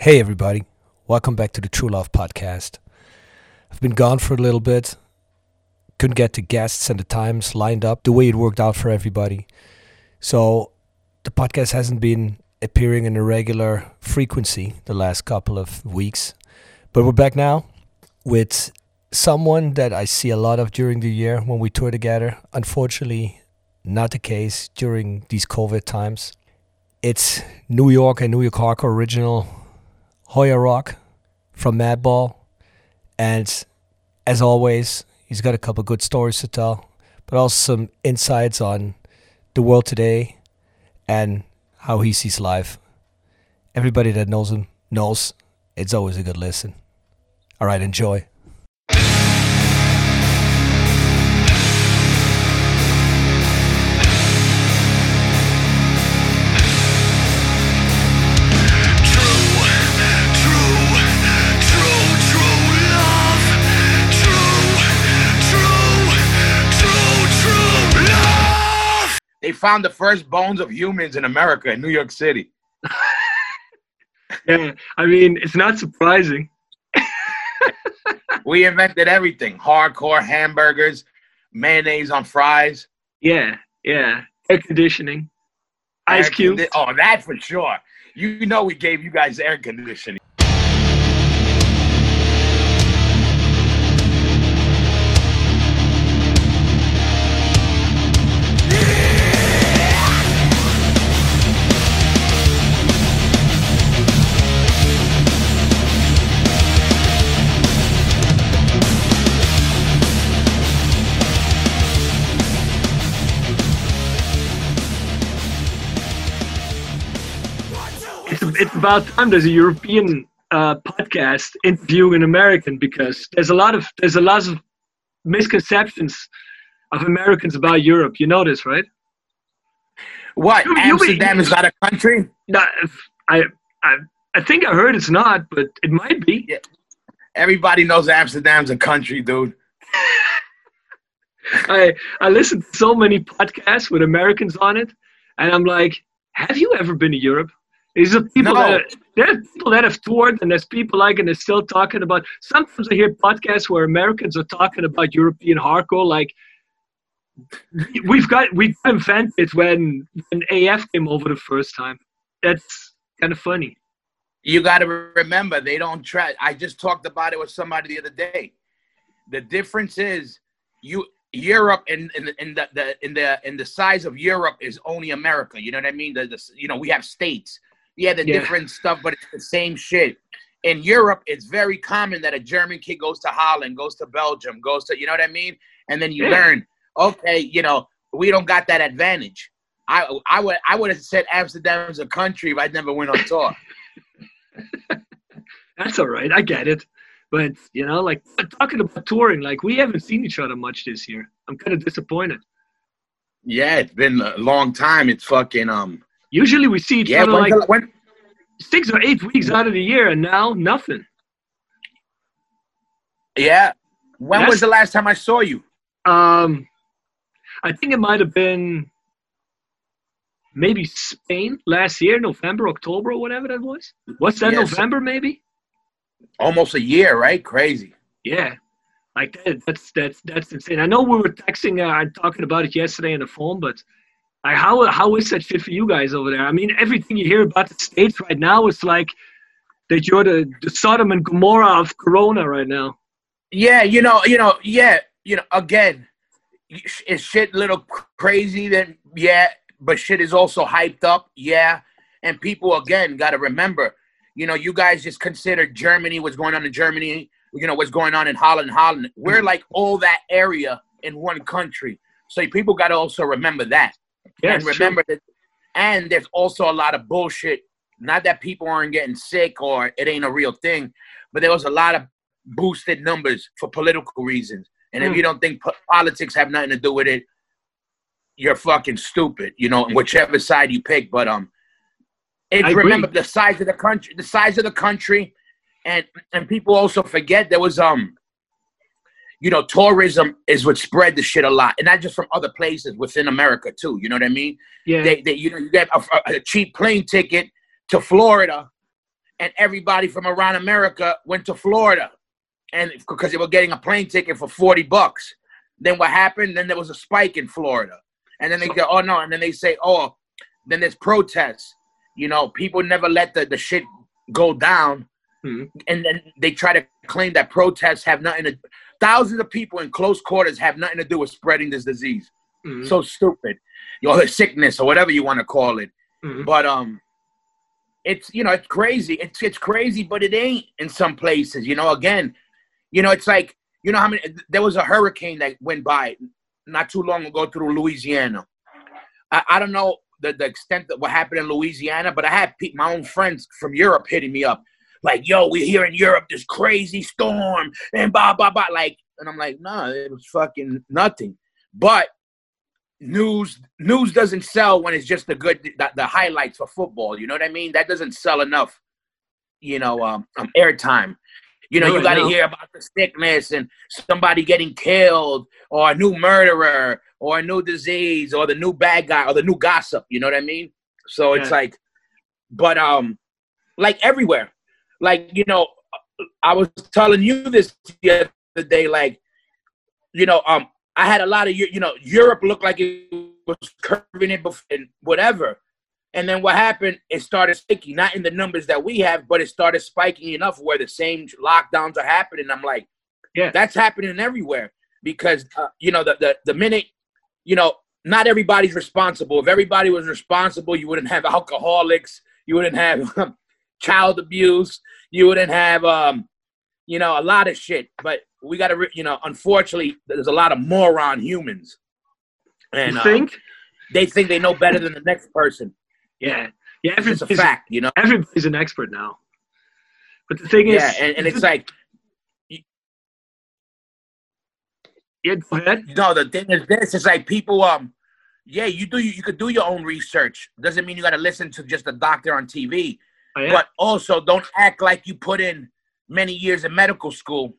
Hey, everybody. Welcome back to the True Love Podcast. I've been gone for a little bit. Couldn't get the guests and the times lined up the way it worked out for everybody. So the podcast hasn't been appearing in a regular frequency the last couple of weeks. But we're back now with someone that I see a lot of during the year when we tour together. Unfortunately, not the case during these COVID times. It's New York and New York Hardcore original Hoya Roc from Madball. And as always, he's got a couple good stories to tell, but also some insights on the world today and how he sees life. Everybody that knows him knows it's always a good listen. All right, enjoy. They found the first bones of humans in America in New York City. yeah, I mean, it's not surprising. we invented everything hardcore hamburgers, mayonnaise on fries. Yeah, yeah. Air conditioning, ice cubes. condi- oh, that for sure. You know, we gave you guys air conditioning. It's, about time there's a European uh, podcast interviewing an American because there's a lot of there's a lot of misconceptions of Americans about Europe. You know this, right? What? You- you- Amsterdam is not a country? No, I I I think I heard it's not, but it might be. Yeah. Everybody knows Amsterdam's a country, dude. I I listen to so many podcasts with Americans on it, and I'm like, have you ever been to Europe? These are people No. that there's people that have toured, and there's people like, and they're still talking about. Sometimes I hear podcasts where Americans are talking about European hardcore, like we've got we invented when when AF came over the first time. That's kind of funny. You got to remember, they don't try. I just talked about it with somebody the other day. The difference is, you Europe in in, in the, the in the in the size of Europe is only America. You know what I mean? The, the you know we have states. Yeah, the Yeah. different stuff, but it's the same shit. In Europe, it's very common that a German kid goes to Holland, goes to Belgium, goes to you know what I mean, and then you Yeah. learn. Okay, you know we don't got that advantage. I I would I would have said Amsterdam's a country if I never went on tour. That's all right. I get it. But you know, like talking about touring, like we haven't seen each other much this year. I'm kind of disappointed. Yeah, it's been a long time. It's fucking um. Usually we see each Yeah, other like when six or eight weeks out of the year, and now nothing. yeah. When That's- was the last time I saw you? Um, I think it might have been maybe Spain last year, November, October, or whatever that was. What's that? Yes. November, maybe? Almost a year, right? Crazy. Yeah, like that, that's that's that's insane. I know we were texting uh, and talking about it yesterday on the phone, but like how how is that shit for you guys over there? I mean, everything you hear about the states right now is like that you're the, the Sodom and Gomorrah of Corona right now. Yeah, you know, you know, yeah, you know. Again, is shit a little crazy? Then yeah, but shit is also hyped up. Yeah, and people again got to remember. You know, you guys just consider Germany, what's going on in Germany. You know, what's going on in Holland, Holland. We're like all that area in one country. So people got to also remember that. Yeah, and true. remember that and there's also a lot of bullshit not that people aren't getting sick or it ain't a real thing but there was a lot of boosted numbers for political reasons and if Mm. you don't think po- politics have nothing to do with it you're fucking stupid you know whichever side you pick but um it's I agree. remember the size of the country the size of the country and and people also forget there was um you know, tourism is what spread the shit a lot, and not just from other places within America too. You know what I mean? Yeah. They, they you know, you get a, a cheap plane ticket to Florida, and everybody from around America went to Florida, and because they were getting a plane ticket for forty bucks. Then what happened? Then there was a spike in Florida, and then they go, oh no, and then they say, oh, then there's protests. You know, people never let the, the shit go down, Mhm. and then they try to claim that protests have nothing to. Thousands of people in close quarters have nothing to do with spreading this disease. Mhm. So stupid, you know, sickness or whatever you want to call it. Mhm. But um, it's you know it's crazy. It's it's crazy, but it ain't in some places. You know, again, you know, it's like you know how many. There was a hurricane that went by not too long ago through Louisiana. I, I don't know the, the extent of what happened in Louisiana, but I had pe- my own friends from Europe hitting me up, like, "Yo, we're here in Europe, this crazy storm, and blah blah blah." Like, and I'm like, "No, it was fucking nothing." But news news doesn't sell when it's just the good the, the highlights for football. You know what I mean? That doesn't sell enough. You know, um, um airtime. You know, No, you got to know. hear about the sickness and somebody getting killed, or a new murderer, or a new disease, or the new bad guy, or the new gossip. You know what I mean? So it's like, but um, like everywhere, like you know, I was telling you this the other day, like, you know, um, I had a lot of you know Europe looked like it was curving it before and whatever, and then what happened? It started spiking, not in the numbers that we have, but it started spiking enough where the same lockdowns are happening. I'm like, Yeah. that's happening everywhere because uh, you know the, the the minute you know not everybody's responsible. If everybody was responsible, you wouldn't have alcoholics, you wouldn't have child abuse, you wouldn't have um you know a lot of shit. But we got to re- you know unfortunately there's a lot of moron humans, and you uh, think? they think they know better than the next person. Yeah, yeah. It's a fact, you know. everybody's an expert now. But the thing is, Yeah, and, and it's like yeah. Go ahead. no, the thing is this: is like people um. Yeah, you do. You could do your own research. Doesn't mean you got to listen to just a doctor on TV. Oh, yeah. but also don't act like you put in many years in medical school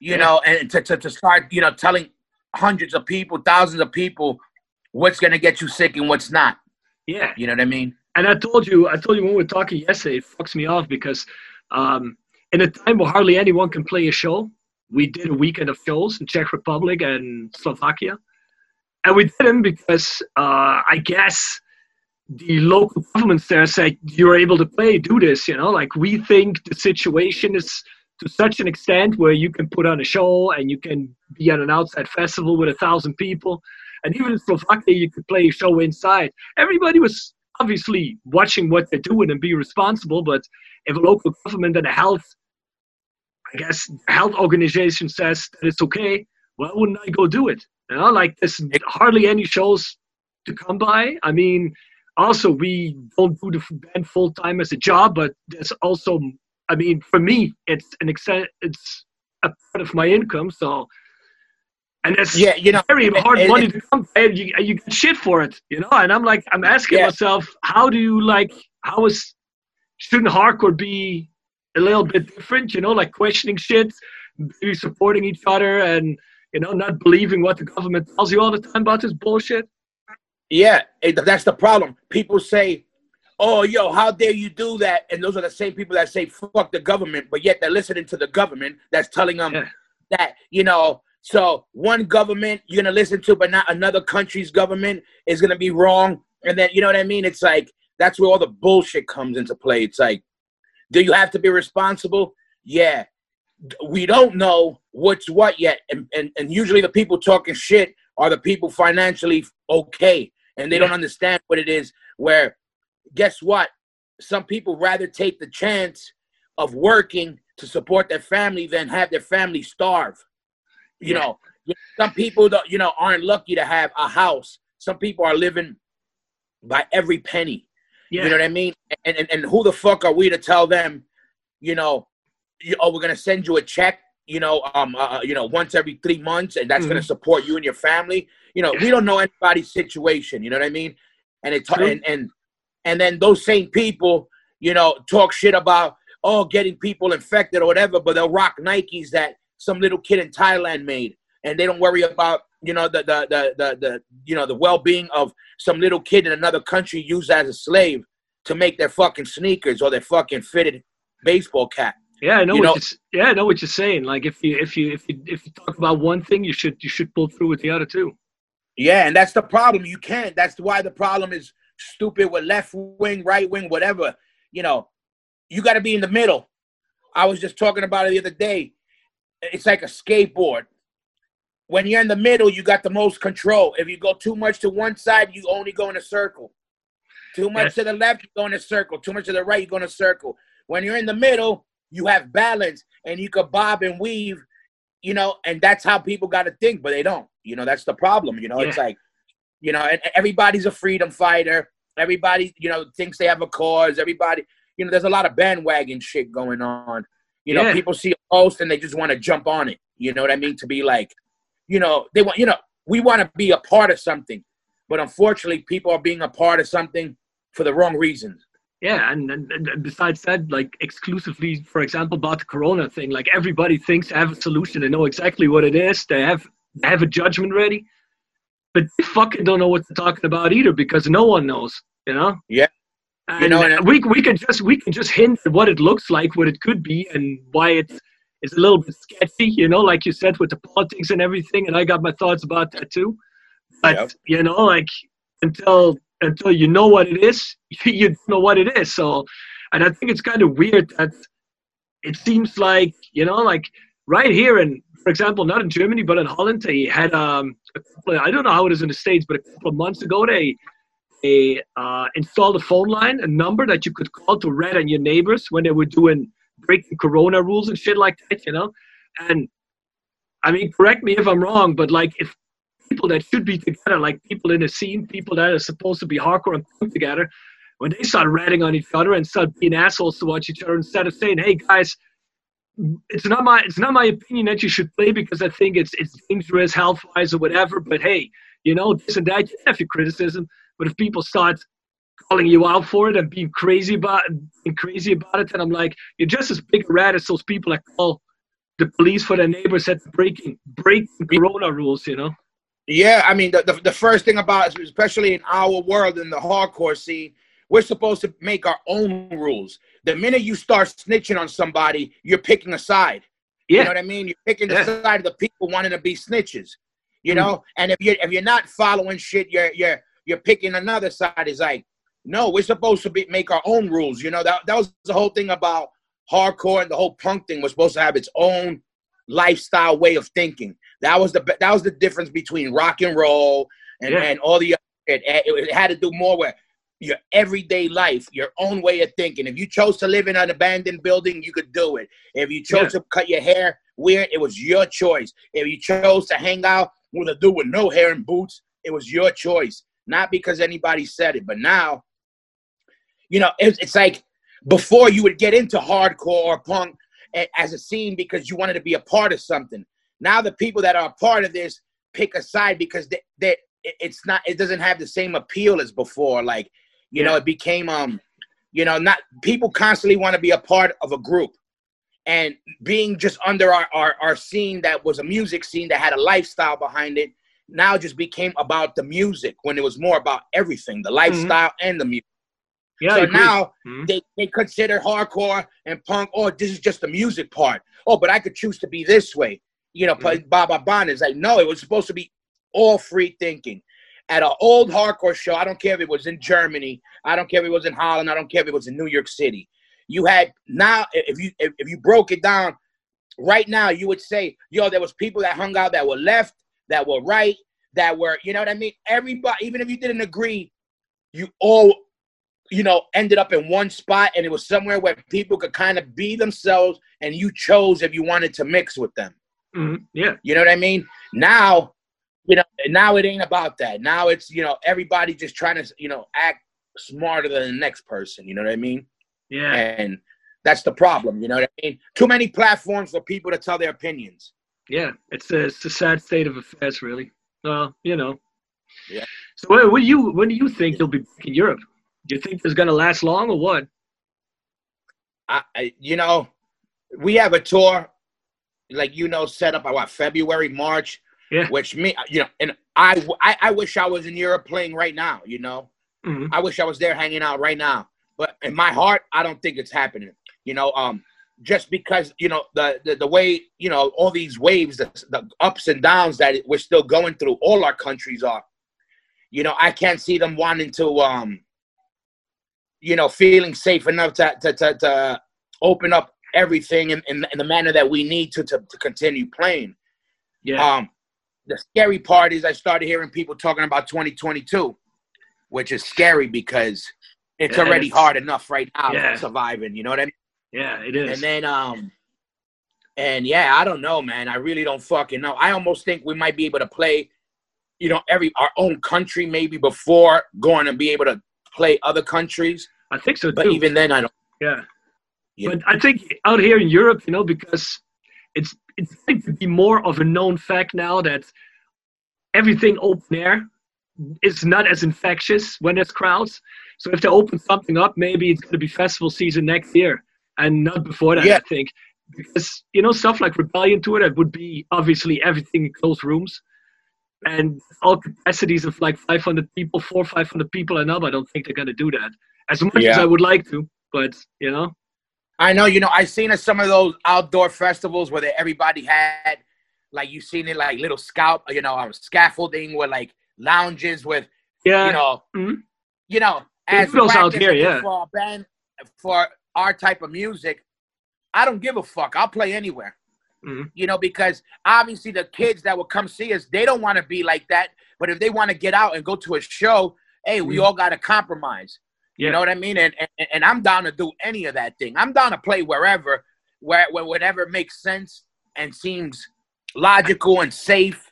you Yeah. know and to, to, to start you know telling hundreds of people thousands of people what's going to get you sick and what's not yeah. you know what i mean And I told you, I told you when we were talking yesterday, it fucks me off because um, in a time where hardly anyone can play a show, we did a weekend of shows in Czech Republic and Slovakia, and we did them because uh, I guess the local governments there say you're able to play, do this. You know, like we think the situation is to such an extent where you can put on a show and you can be at an outside festival with a thousand people, and even in Slovakia you could play a show inside. Everybody was obviously watching what they're doing and be responsible. But if a local government and a health, I guess, health organization says that it's okay, why wouldn't I go do it? You know, like there's hardly any shows to come by. I mean, also we don't do the band full time as a job, but there's also, I mean, for me, it's an extent, it's a part of my income. So, and it's yeah you know very hard and- money and- to come and you, and you get shit for it, you know. And I'm like, I'm asking Yeah. myself, how do you like, how is, shouldn't hardcore be a little bit different, you know, like questioning shit, maybe supporting each other and, you know, not believing what the government tells you all the time about this bullshit? Yeah it- that's the problem. People say oh yo how dare you do that? And those are the same people that say fuck the government but yet they're listening to the government that's telling them Yeah. that you know so one government you're gonna listen to but not another country's government is gonna be wrong. And then you know what i mean? It's like that's where all the bullshit comes into play. It's like do you have to be responsible? Yeah. We don't know what's what yet. And, and, and usually the people talking shit are the people financially okay and they don't understand what it is where guess what? Some people rather take the chance of working to support their family than have their family starve. You Yeah. know some people don't, you know aren't lucky to have a house. Some people are living by every penny. Yeah. you know what i mean? And, and and who the fuck are we to tell them you know you, oh we're gonna send you a check you know um uh, you know once every three months and that's gonna Mhm. support you and your family you know we don't know anybody's situation you know what i mean and it True. and and and then those same people you know talk shit about oh getting people infected or whatever but they'll rock nikes that some little kid in thailand made and they don't worry about you know the the the the, the you know the well-being of some little kid in another country used as a slave to make their fucking sneakers or their fucking fitted baseball cap. Yeah, I know You what know- you're, yeah, I know what you're saying. Like if you if you if you if you talk about one thing, you should you should pull through with the other two. Yeah, and that's the problem. You can't. That's why the problem is stupid with left wing, right wing, whatever. You know, you got to be in the middle. I was just talking about it the other day. It's like a skateboard. When you're in the middle, you got the most control. If you go too much to one side, you only go in a circle. Too much Yes. to the left, you go in a circle. Too much to the right, you go in a circle. When you're in the middle, you have balance and you could bob and weave, you know, and that's how people got to think, but they don't. You know, that's the problem. You know, it's like, you know, and everybody's a freedom fighter. Everybody, you know, thinks they have a cause. Everybody, you know, there's a lot of bandwagon shit going on. You know, Yeah. people see a post and they just want to jump on it. You know what I mean? To be like, you know, they want, you know, we want to be a part of something, but unfortunately, people are being a part of something for the wrong reasons. Yeah, and, and, and besides that, like exclusively, for example, about the Corona thing, like everybody thinks they have a solution. They know exactly what it is. They have they have a judgment ready, but they fucking don't know what they're talking about either because no one knows. You know. Yeah. And You know, and- we we can just we can just hint at what it looks like, what it could be, and why it's it's a little bit sketchy. You know, like you said with the politics and everything. And I got my thoughts about that too. But Yep. you know, like until until you know what it is, you know what it is. So, and I think it's kind of weird that it seems like you know, like right here in, for example, not in Germany but in Holland, they had um, couple I don't know how it is in the states, but a couple of months ago they they uh, installed a phone line, a number that you could call to rat on your neighbors when they were doing breaking Corona rules and shit like that, you know, and. I mean, correct me if I'm wrong, but like if people that should be together, like people in a scene, people that are supposed to be hardcore and punk together, when they start ratting on each other and start being assholes towards each other instead of saying, "Hey guys, it's not my it's not my opinion that you should play because I think it's it's dangerous health wise or whatever," but hey, you know this and that, you have your criticism. But if people start calling you out for it and being crazy about being crazy about it, then I'm like, you're just as big a rat as those people that call the police for their neighbors at breaking breaking Corona rules, you know. Yeah, I mean, the, the, the first thing about, especially in our world in the hardcore scene, we're supposed to make our own rules. The minute you start snitching on somebody, you're picking a side. You know Yeah, what I mean? You're picking Yeah. the side of the people wanting to be snitches. You Mhm. know, and if you're if you're not following shit, you're you're you're picking another side. Is like, no, we're supposed to be make our own rules. You know, that that was the whole thing about hardcore and the whole punk thing was supposed to have its own lifestyle way of thinking. That was the that was the difference between rock and roll and, Yeah. and all the other it, it, it had to do more with your everyday life, your own way of thinking. If you chose to live in an abandoned building, you could do it. If you chose to cut your hair weird, it was your choice. If you chose to hang out with a dude with no hair and boots, it was your choice. Not because anybody said it, but now, you know, it's, it's like before you would get into hardcore or punk as a scene because you wanted to be a part of something. Now the people that are a part of this pick a side because they, they it- it's not it doesn't have the same appeal as before. Like, you know, it became um, you know, not people constantly want to be a part of a group. And being just under our, our, our scene that was a music scene that had a lifestyle behind it, now just became about the music when it was more about everything, the lifestyle and the music. yeah. So now Mhm. they, they consider hardcore and punk, oh, this is just the music part. Oh, but I could choose to be this way. You know, mm Baba Bon is like, no, it was supposed to be all free thinking. At an old hardcore show, I don't care if it was in Germany, I don't care if it was in Holland, I don't care if it was in New York City. You had now, if you if, if you broke it down, right now, you would say, yo, there was people that hung out that were left, that were right, that were, you know what I mean? Everybody, even if you didn't agree, you all you know, ended up in one spot and it was somewhere where people could kind of be themselves and you chose if you wanted to mix with them. Mhm. Yeah, You know what I mean? Now, you know, now it ain't about that. Now it's, you know, everybody just trying to, you know, act smarter than the next person. You know what I mean? yeah, And that's the problem. You know what I mean? Too many platforms for people to tell their opinions. yeah. It's a, it's a sad state of affairs, really. Well, you know. Yeah. So, what, what do you when do you think you'll be back in Europe? Do you think it's gonna last long or what? I, I you know, we have a tour, like you know, set up by what February, March. Yeah. Which me, you know, and I, I, I wish I was in Europe playing right now. You know, Mhm. I wish I was there hanging out right now. But in my heart, I don't think it's happening. You know, um, just because you know the, the the way you know all these waves, the, the ups and downs that we're still going through, all our countries are. You know, I can't see them wanting to, um, you know, feeling safe enough to to to, to open up everything in, in, in the manner that we need to, to to continue playing. Yeah. Um, the scary part is I started hearing people talking about 2022, which is scary because it's Yeah, already it's- hard enough right now Yeah. surviving. You know what I mean? yeah, it is. And then um, and yeah, I don't know, man. I really don't fucking know. I almost think we might be able to play, you know, every our own country maybe before going to be able to play other countries. I think so Too. But even then, I don't. yeah. Yeah. But I think out here in Europe, you know, because it's it's going to be more of a known fact now that everything open air is not as infectious when there's crowds. So if they open something up, maybe it's going to be festival season next year and not before that. Yeah. I think because you know stuff like Rebellion Tour that would be obviously everything in closed rooms. And all capacities of like 500 people, four, 500 people and up. I don't think they're going to do that as much as I would like to. But you know, I know, you know, I've seen at some of those outdoor festivals where they, everybody had, like, you've seen it like little scout, you know, um, scaffolding with like lounges with, yeah, you know, Mhm. you know, as out here, yeah. for a band, for our type of music, I don't give a fuck. I'll play anywhere. Mhm. You know, because obviously the kids that will come see us, they don't want to be like that. But if they want to get out and go to a show, hey, we Mhm. all got to compromise. Yeah. You know what I mean? And, and and I'm down to do any of that thing. I'm down to play wherever, where, where whatever makes sense and seems logical and safe,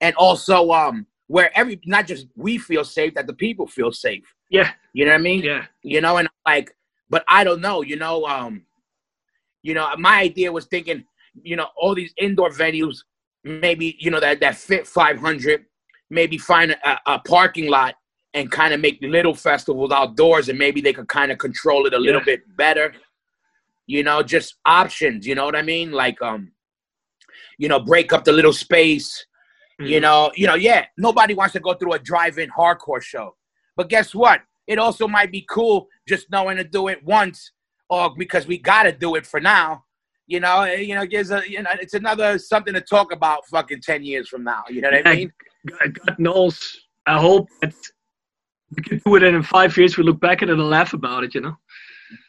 and also um where every not just we feel safe, that the people feel safe. yeah, You know what I mean? yeah, You know, and like, but I don't know. You know, um, you know, my idea was thinking, you know, all these indoor venues, maybe you know that that fit 500, maybe find a, a parking lot and kind of make little festivals outdoors, and maybe they could kind of control it a little Yeah. bit better. You know, just options. You know what I mean? Like, um, you know, break up the little space. You Mhm. know, you know, yeah. Nobody wants to go through a drive-in hardcore show, but guess what? It also might be cool just knowing to do it once, or because we got to do it for now. You know, eh, you know, gives a, you know, it's another something to talk about fucking ten years from now. You know what I mean? God, God knows. I hope that we can do it, and in five years we look back at it and laugh about it. You know.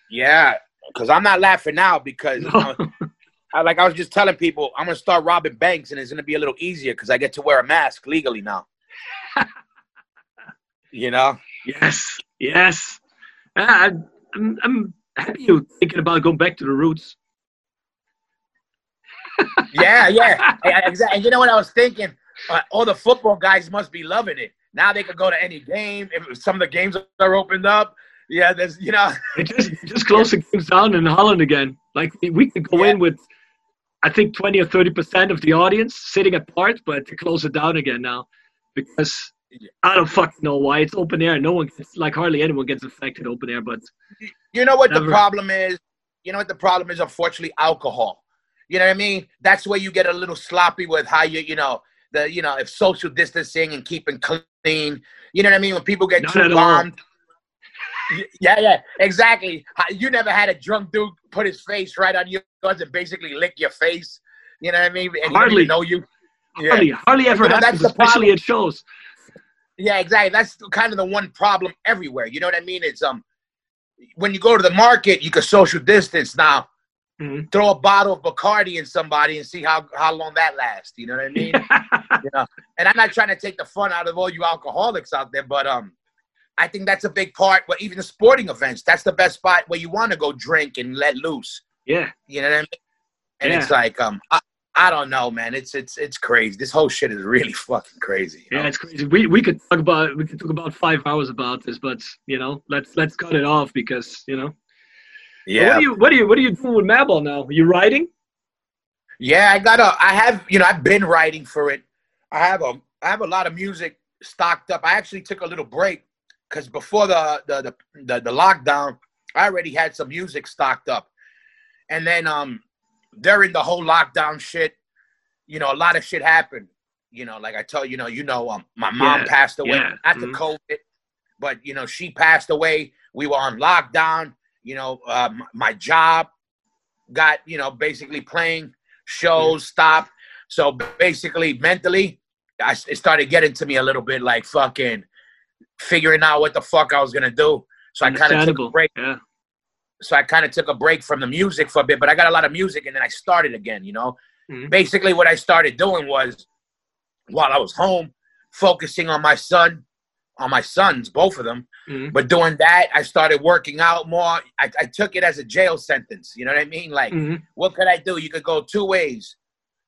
Yeah, because I'm not laughing now because, No. I, like I was just telling people, I'm gonna start robbing banks, and it's gonna be a little easier because I get to wear a mask legally now. you know? yes, yes. I, I'm, I'm happy you're thinking about going back to the roots. Yeah, yeah, exactly. And You know what I was thinking? Uh, all the football guys must be loving it. Now they could go to any game. If some of the games are opened up, yeah, there's you know, just just closing games down in Holland again. Like we- we could go Yeah. in with, I think twenty or thirty percent of the audience sitting apart, but to close it down again now, because I don't fucking know why it's open air. No one gets like hardly anyone gets affected open air, but you know what Never. the problem is. You know what the problem is? Unfortunately, alcohol. You know what I mean? That's where you get a little sloppy with how you, you know, the you know, if social distancing and keeping clean. You know what I mean? When people get Not too bombed. Yeah, yeah, exactly. You never had a drunk dude put his face right on yours and basically lick your face. You know what I mean? And he didn't Hardly. know you. Yeah. hardly hardly ever You know, that's happens, the especially at shows. Yeah, exactly. That's kind of the one problem everywhere. You know what I mean? It's um when you go to the market, you can social distance now. Mhm. Throw a bottle of Bacardi in somebody and see how how long that lasts. You know what I mean? you know. And I'm not trying to take the fun out of all you alcoholics out there, but um, I think that's a big part. But even the sporting events, that's the best spot where you want to go drink and let loose. yeah, You know what I mean? And it's like um, I, I don't know, man. It's it's it's crazy. This whole shit is really fucking crazy. you yeah, it's crazy. We we could talk about we could talk about five hours about this, but you know, let's let's cut it off because you know. Yeah. What are you what are you what are you doing with Madball now? Are you writing? Yeah, I got a. I have, you know, I've been writing for it. I have a, I have a lot of music stocked up. I actually took a little break because before the the, the the the lockdown, I already had some music stocked up, and then um during the whole lockdown shit, you know, a lot of shit happened. You know, like I tell you, you know, you know, um, my mom Yeah, passed away yeah, after mhm. COVID, but you know, she passed away. We were on lockdown. You know, uh, m- my job got you know basically playing shows stopped. So basically, mentally, I it started getting to me a little bit, like fucking figuring out what the fuck I was gonna do. So I kind of took a break. Yeah. So I kind of took a break from the music for a bit, but I got a lot of music, and then I started again. You know, Mhm. basically what I started doing was while I was home, focusing on my son, on my sons, both of them. Mhm. But doing that, I started working out more. I, I took it as a jail sentence. You know what I mean? Like, Mhm. what could I do? You could go two ways.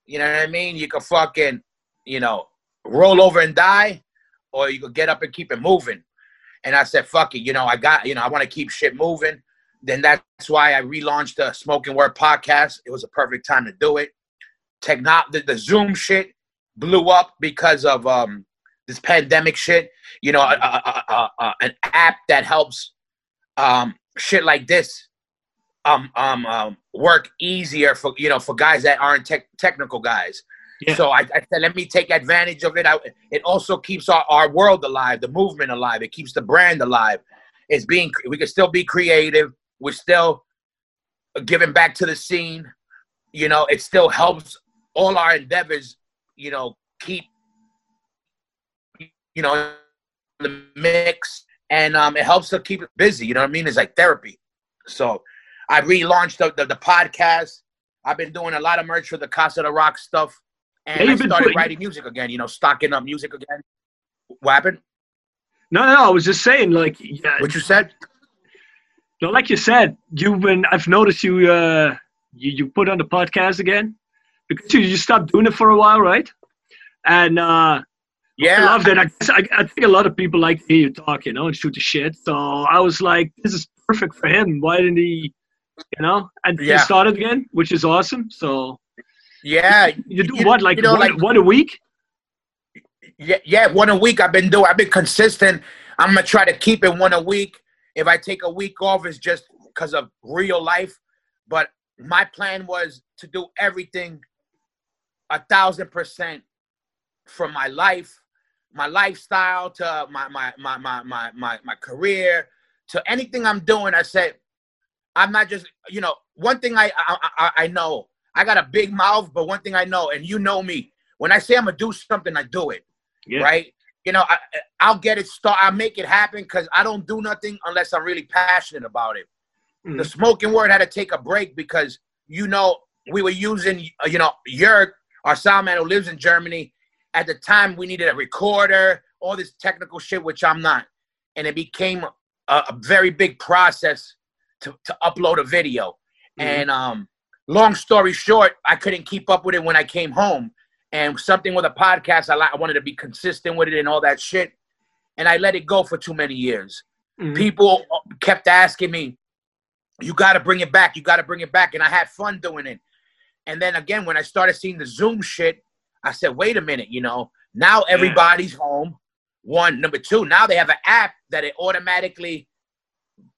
You know what I mean? You could fucking, you know, roll over and die, or you could get up and keep it moving. And I said, fuck it. You know, I got, you know, I want to keep shit moving. Then that's why I relaunched the Smoking Word podcast. It was a perfect time to do it. Techno, the, the Zoom shit blew up because of um this pandemic shit. You know, a, a, a, an app that helps um shit like this um um um work easier for you know for guys that aren't tech technical guys. Yeah. So I, I said, let me take advantage of it. I, it also keeps our, our world alive, the movement alive. It keeps the brand alive. It's being we can still be creative. We're still giving back to the scene. You know, it still helps all our endeavors. You know, keep you know the mix, and um, it helps to keep it busy. You know what I mean? It's like therapy. So I relaunched the, the, the podcast. I've been doing a lot of merch for the Casa de Rock stuff, and Yeah, I started putting- writing music again. You know, stocking up music again. What happened? No, no, I was just saying, like, yeah, What you said? no, like you said, you've been. I've noticed you. Uh, you you put on the podcast again because you, you stopped doing it for a while, right? And uh, I Yeah, love that. I, guess- I, I think a lot of people like to hear you talk, you know, and shoot the shit. So I was like, this is perfect for him. Why didn't he, you know? And he started again, which is awesome. So yeah, you do You- what, like, you know, one, like- one a week? yeah, yeah. One a week. I've been doing. I've been consistent. I'm gonna try to keep it one a week. If I take a week off, it's just because of real life. But my plan was to do everything a thousand percent from my life, my lifestyle to my my my my my my, my career to anything I'm doing. I said, I'm not just you know one thing I I, I I know I got a big mouth, but one thing I know, and you know me, when I say I'm gonna do something, I do it Yeah. right? You know, I, I'll get it start. I'll make it happen because I don't do nothing unless I'm really passionate about it. The Mhm. smoking word had to take a break because you know we were using, you know, Jörg, our sound man who lives in Germany. At the time, we needed a recorder, all this technical shit, which I'm not, and it became a, a very big process to, to upload a video. Mhm. And um, long story short, I couldn't keep up with it when I came home. And something with a podcast, I, li- I wanted to be consistent with it and all that shit. And I let it go for too many years. Mhm. People kept asking me, "You got to bring it back. You got to bring it back." And I had fun doing it. And then again, when I started seeing the Zoom shit, I said, "Wait a minute, you know, now everybody's home." One, number two, now they have an app that it automatically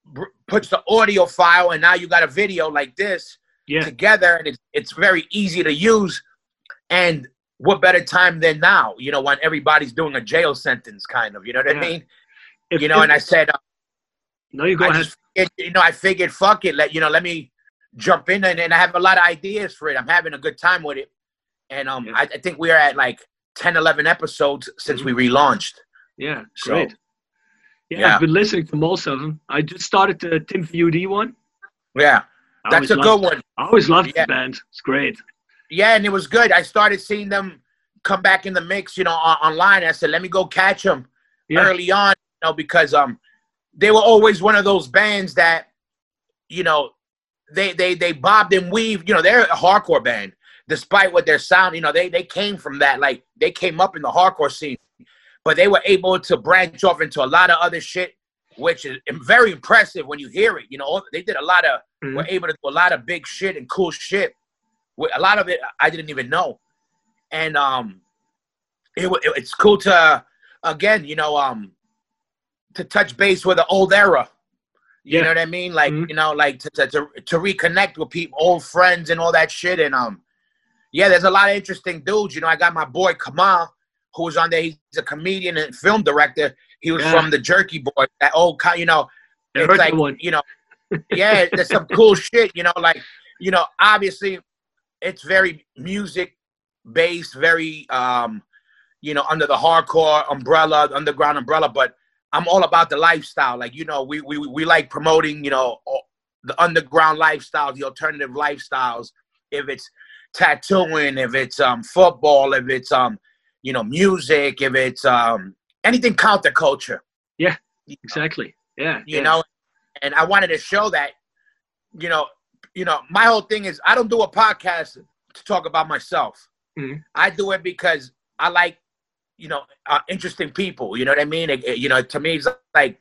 br- puts the audio file, and now you got a video like this Yeah. together and it's, it's very easy to use and what better time than now you know when everybody's doing a jail sentence kind of you know what Yeah. i mean If- you know if- and i said uh, no, you go I ahead. it, you know i figured fuck it let you know let me jump in and, and i have a lot of ideas for it i'm having a good time with it and um Yeah. I, I think we are at like 10 11 episodes since we relaunched Yeah, So, great. yeah, yeah. I've been listening to most of them. I just started the Tim UD one. yeah I that's a loved- good one I always loved Yeah. the band. It's great. Yeah, and it was good. I started seeing them come back in the mix, you know, on, online. I said, let me go catch them Yeah. early on, you know, because um, they were always one of those bands that, you know, they they they bobbed and weaved. You know, they're a hardcore band, despite what their sound. You know, they they came from that. Like they came up in the hardcore scene, but they were able to branch off into a lot of other shit, which is very impressive when you hear it. You know, they did a lot of Mhm. were able to do a lot of big shit and cool shit. With- A lot of it I didn't even know, and um, it, it it's cool to again, you know, um, to touch base with the old era. You Yeah. know what I mean? Like Mhm. you know, like to, to to to reconnect with people, old friends, and all that shit. And um, yeah, there's a lot of interesting dudes. You know, I got my boy Kamal, who was on there. He's a comedian and film director. He was Yeah. from the Jerky Boy, that old, you know, I it's like one. you know, yeah, there's some cool shit, you know, like you know, obviously, it's very music based, very um, you know, under the hardcore umbrella, underground umbrella. But I'm all about the lifestyle. Like you know, we we we like promoting, you know, the underground lifestyles, the alternative lifestyles. If it's tattooing, if it's um football, if it's um you know music, if it's um anything counterculture. Yeah, exactly. Yeah, you yeah. know, and I wanted to show that, you know, you know, my whole thing is I don't do a podcast to talk about myself. Mm-hmm. I do it because I like, you know, uh, interesting people. You know what I mean? It, it, you know, to me, it's like,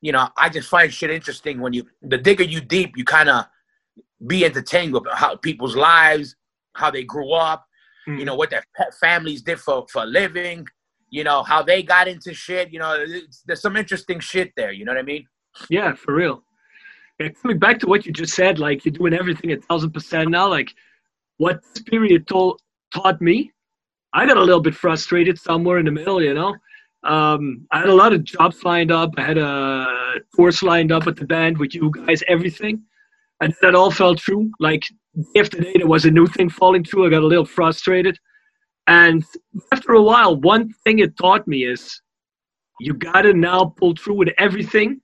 you know, I just find shit interesting when you, the digger you deep, you kind of be entertained with how people's lives, how they grew up, mm-hmm. you know, what their families did for for a living, you know, how they got into shit. You know, there's some interesting shit there. You know what I mean? Yeah, for real. Yeah, coming back to what you just said, like you're doing everything a thousand percent now. Like what this period told taught me, I got a little bit frustrated somewhere in the middle. You know, um, I had a lot of jobs lined up. I had a course lined up with the band, with you guys, everything, and that all fell through. Like day after day, there was a new thing falling through. I got a little frustrated, and after a while, one thing it taught me is you gotta now pull through with everything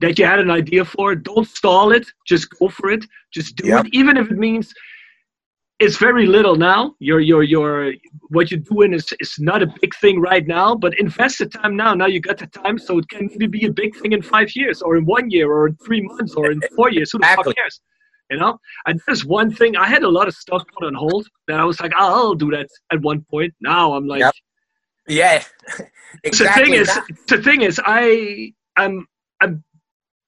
that you had an idea for. Don't stall it. Just go for it. Just do yep. it, even if it means it's very little now. Your your your what you're doing is is not a big thing right now, but invest the time now. Now you got the time, so it can maybe be a big thing in five years, or in one year, or in three months, or in four years. Who the fuck cares? You know. And there's one thing. I had a lot of stuff put on hold that I was like, oh, I'll do that at one point. Now I'm like, yep. yeah. exactly. The thing is, the thing is, I I'm I'm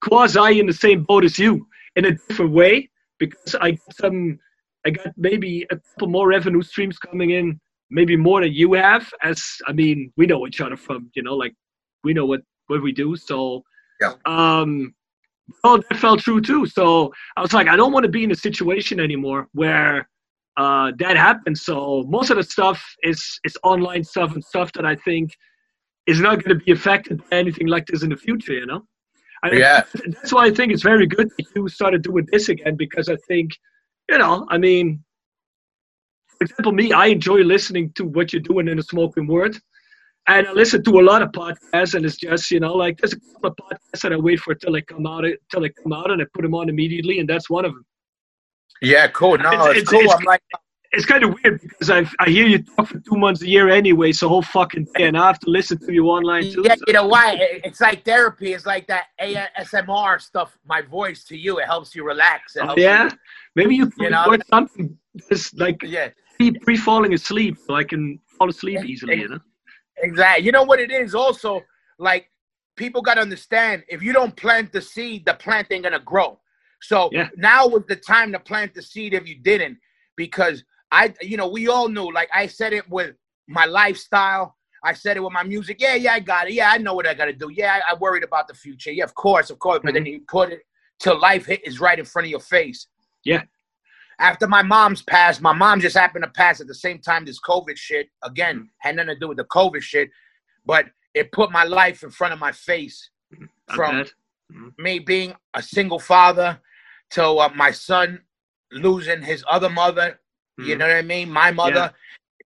quasi in the same boat as you in a different way because I some I got maybe a couple more revenue streams coming in, maybe more than you have. As I mean, we know each other from you know like we know what what we do. So yeah. um, oh, that fell true too. So I was like, I don't want to be in a situation anymore where uh, that happens. So most of the stuff is is online stuff and stuff that I think is not going to be affected by anything like this in the future. You know. I yeah. That's why I think it's very good that you started doing this again because I think, you know, I mean, for example, me, I enjoy listening to what you're doing in the smoking word. And I listen to a lot of podcasts, and it's just, you know, like there's a couple of podcasts that I wait for till they come out, till they come out, and I put them on immediately, and that's one of them. Yeah, cool. No, it's, it's, it's cool. It's, I'm like, it's kind of weird because I I hear you talk for two months a year anyway, so whole fucking day, and I have to listen to you online too. Yeah, so. you know why? It's like therapy. It's like that ASMR stuff. My voice to you, it helps you relax. Oh, yeah, you, maybe you, can you know something just like yeah, pre falling asleep, so I can fall asleep easily. You know. Exactly. You know what it is also like people got to understand if you don't plant the seed, the plant ain't gonna grow. So yeah. now was the time to plant the seed if you didn't, because I, you know, we all knew. Like I said it with my lifestyle. I said it with my music. Yeah, yeah, I got it. Yeah, I know what I got to do. Yeah, I, I, worried about the future. Yeah, of course, of course. But mm-hmm. then you put it till life hit is right in front of your face. Yeah. After my mom's passed, my mom just happened to pass at the same time this COVID shit. Again, mm-hmm. had nothing to do with the COVID shit, but it put my life in front of my face. Mm-hmm. From mm-hmm. me being a single father to uh, my son losing his other mother Mm-hmm. You know what I mean? My mother,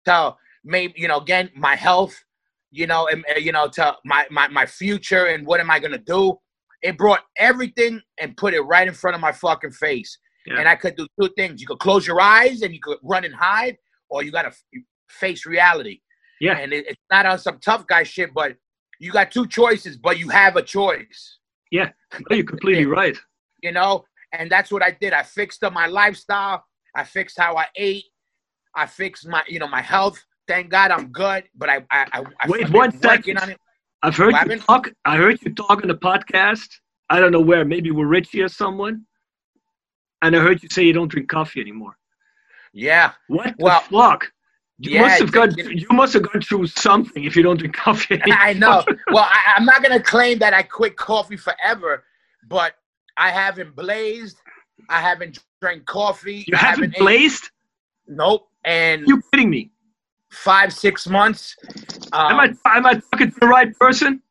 yeah. to maybe you know again my health, you know, and you know to my my my future and what am I gonna do? It brought everything and put it right in front of my fucking face. Yeah. And I could do two things. You could close your eyes and you could run and hide, or you gotta face reality. Yeah. And it, it's not on some tough guy shit, but you got two choices, but you have a choice. Yeah, you're completely right. You know, and that's what I did. I fixed up my lifestyle. I fixed how I ate. I fixed my, you know, my health. Thank God I'm good. But I, I, I wait one second. On it. I've heard you talk. I heard you talk on the podcast. I don't know where. Maybe with Richie or someone. And I heard you say you don't drink coffee anymore. Yeah. What well, the fuck? You yeah, must have gone. You must have gone through something if you don't drink coffee. Anymore. I know. well, I, I'm not gonna claim that I quit coffee forever, but I haven't blazed. I haven't drank coffee. You haven't, haven't blazed? Nope. And you kidding me? Five six months. Um, am I am I talking to the right person?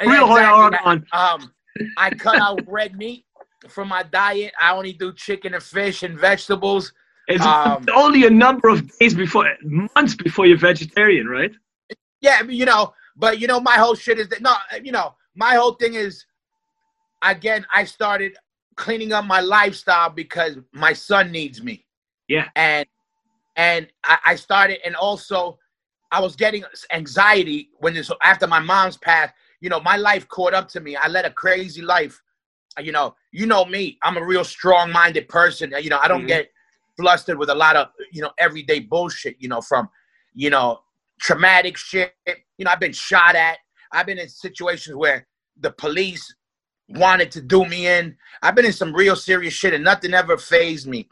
Real exactly. on. Um, I cut out red meat. from my diet. I only do chicken and fish and vegetables. It's Um, only a number of days before, months before you're vegetarian, right? Yeah, you know, but you know, my whole shit is that no, you know, my whole thing is again, I started cleaning up my lifestyle because my son needs me. Yeah. And and I, I started and also I was getting anxiety when this after my mom's passed, you know, my life caught up to me. I led a crazy life. You know, you know me. I'm a real strong-minded person. You know, I don't Mhm. get flustered with a lot of, you know, everyday bullshit, you know, from, you know, traumatic shit. You know, I've been shot at. I've been in situations where the police wanted to do me in. I've been in some real serious shit and nothing ever phased me.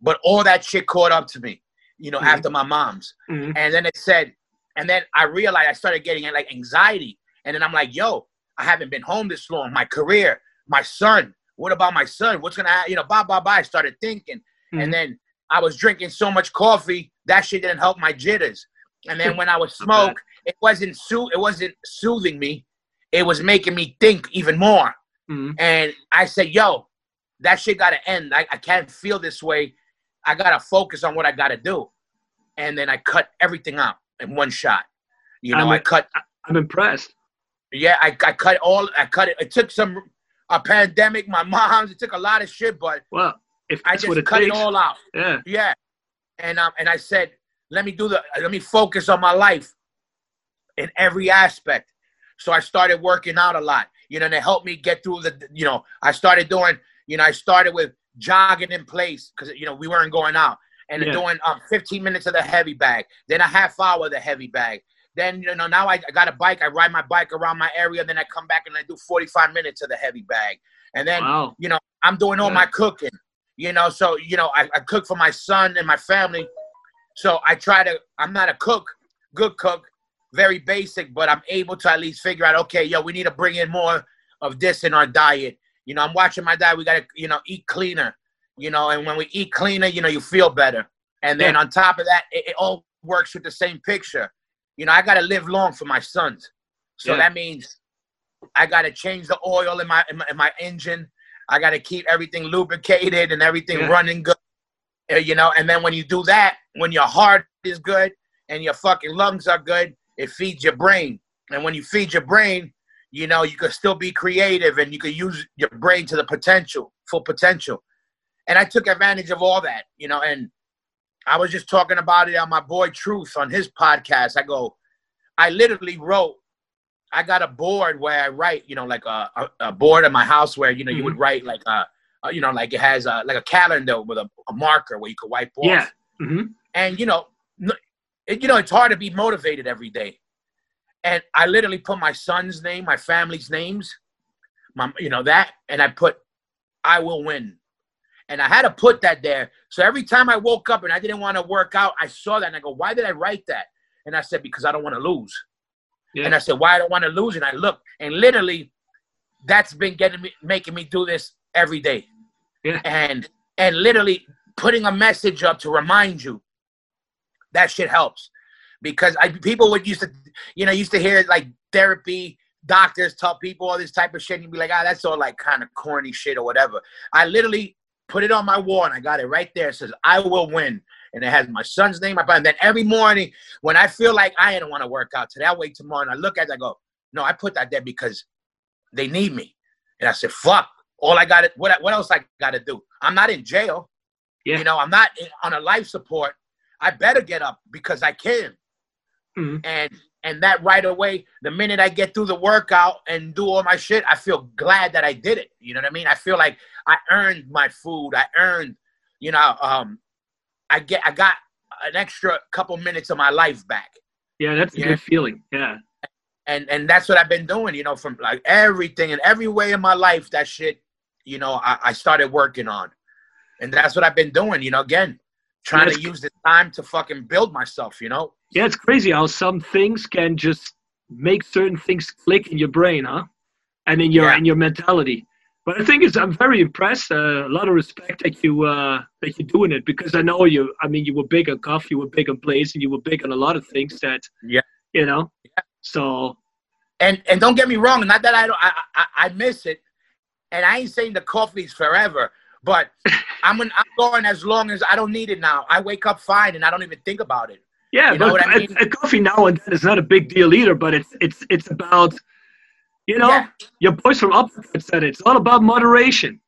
But all that shit caught up to me, you know, Mhm. after my mom's. Mhm. And then it said, and then I realized I started getting like anxiety. And then I'm like, yo, I haven't been home this long. My career, my son. What about my son? What's gonna happen? You know, blah blah blah. I started thinking. Mhm. And then I was drinking so much coffee that shit didn't help my jitters. And then when I would smoke, it wasn't soo- it wasn't soothing me. It was making me think even more. Mhm. And I said, yo, that shit gotta end. I, I can't feel this way. I gotta focus on what I gotta do. And then I cut everything out in one shot. You know, I'm- I cut I'm impressed. yeah, I, I cut all I cut it. It took some a pandemic, my mom's, it took a lot of shit, but Well, if I just it cut takes, it all out. yeah. Yeah. And um and I said, let me do the let me focus on my life in every aspect. So I started working out a lot. You know, and it helped me get through the you know, I started doing, you know, I started with jogging in place because you know we weren't going out. And Yeah. doing um 15 minutes of the heavy bag, then a half hour of the heavy bag. Then you know now I, I got a bike. I ride my bike around my area. Then I come back and I do 45 minutes of the heavy bag. And then Wow. you know, I'm doing all Yeah. my cooking, you know, so, you know, I, I cook for my son and my family. So I try to, I'm not a cook, good cook, very basic, but I'm able to at least figure out, okay, yo, we need to bring in more of this in our diet. You know, I'm watching my diet. We got to, you know, eat cleaner, you know, and when we eat cleaner, you know, you feel better. And then Yeah. on top of that, it, it all works with the same picture. You know, I got to live long for my sons. So Yeah. that means I got to change the oil in my, in my in my engine. I got to keep everything lubricated and everything Yeah. running good. Uh, You know, and then when you do that, when your heart is good and your fucking lungs are good, it feeds your brain. And when you feed your brain, you know, you can still be creative and you can use your brain to the potential, full potential. And I took advantage of all that, you know, and I was just talking about it on my boy Truth on his podcast. I go, I literally wrote, I got a board where I write, you know, like a, a, a board in my house where, you know, you would write like a, a, you know, like it has a, like a calendar with a, a marker where you could wipe off. Yeah. hmm And, you know, it, you know, it's hard to be motivated every day. And I literally put my son's name, my family's names, my, you know, that, and I put, I will win. And I had to put that there. So every time I woke up and I didn't want to work out, I saw that and I go, why did I write that? And I said, because I don't want to lose. Yeah. And I said, why I don't want to lose? And I looked, and literally, that's been getting me, making me do this every day. Yeah. And and literally putting a message up to remind you that shit helps, because I people would used to, you know, used to hear like therapy doctors tell people all this type of shit, and you'd be like, ah, that's all like kind of corny shit or whatever. I literally put it on my wall, and I got it right there. It says, "I will win." And it has my son's name. My and then every morning when I feel like I don't want to work out today, I wait tomorrow and I look at it, I go, no, I put that there because they need me. And I said, fuck, all I got what, what else I got to do? I'm not in jail. Yeah. You know, I'm not in, on a life support. I better get up because I can. Mhm. And and that right away, the minute I get through the workout and do all my shit, I feel glad that I did it. You know what I mean? I feel like I earned my food. I earned, you know, um, I get I got an extra couple minutes of my life back. Yeah, that's a good feeling. Yeah. and and that's what I've been doing, you know, from like everything and every way in my life. That shit, you know, I, I started working on, and that's what I've been doing. You know, again, trying to use the time to fucking build myself. You know, Yeah, it's crazy how some things can just make certain things click in your brain, huh? And in your Yeah. in your mentality. But I think is, I'm very impressed. Uh, a lot of respect that you uh, that you're doing it because I know you. I mean, you were big on coffee, you were big on Blaze, and you were big on a lot of things that. Yeah. You know. Yeah. So and and don't get me wrong, not that I don't, I I, I miss it, and I ain't saying the coffee's forever, but I'm gonna, I'm going as long as I don't need it now. I wake up fine and I don't even think about it. Yeah, You know but what I mean? a, a coffee now and then is not a big deal either. But it's it's it's about, you know, Yeah. your boys from Uppercut said it. It's all about moderation.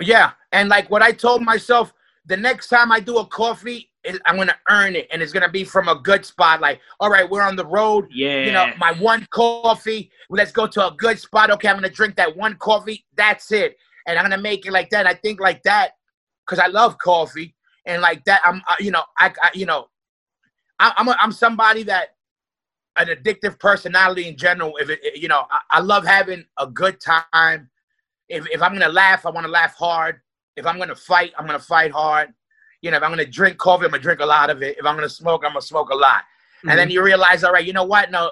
Yeah, and like what I told myself, the next time I do a coffee, I'm gonna earn it, and it's gonna be from a good spot. Like, all right, we're on the road. Yeah. You know, my one coffee. Let's go to a good spot. Okay, I'm gonna drink that one coffee. That's it, and I'm gonna make it like that. I think like that because I love coffee, and like that, I'm, uh, you know, I, I you know, I, I'm, a, I'm somebody that an addictive personality in general. If it, you know, I, I love having a good time. If if I'm gonna laugh, I want to laugh hard. If I'm gonna fight, I'm gonna fight hard. You know, if I'm gonna drink coffee, I'm gonna drink a lot of it. If I'm gonna smoke, I'm gonna smoke a lot. And Mm-hmm. then you realize, all right, you know what? No,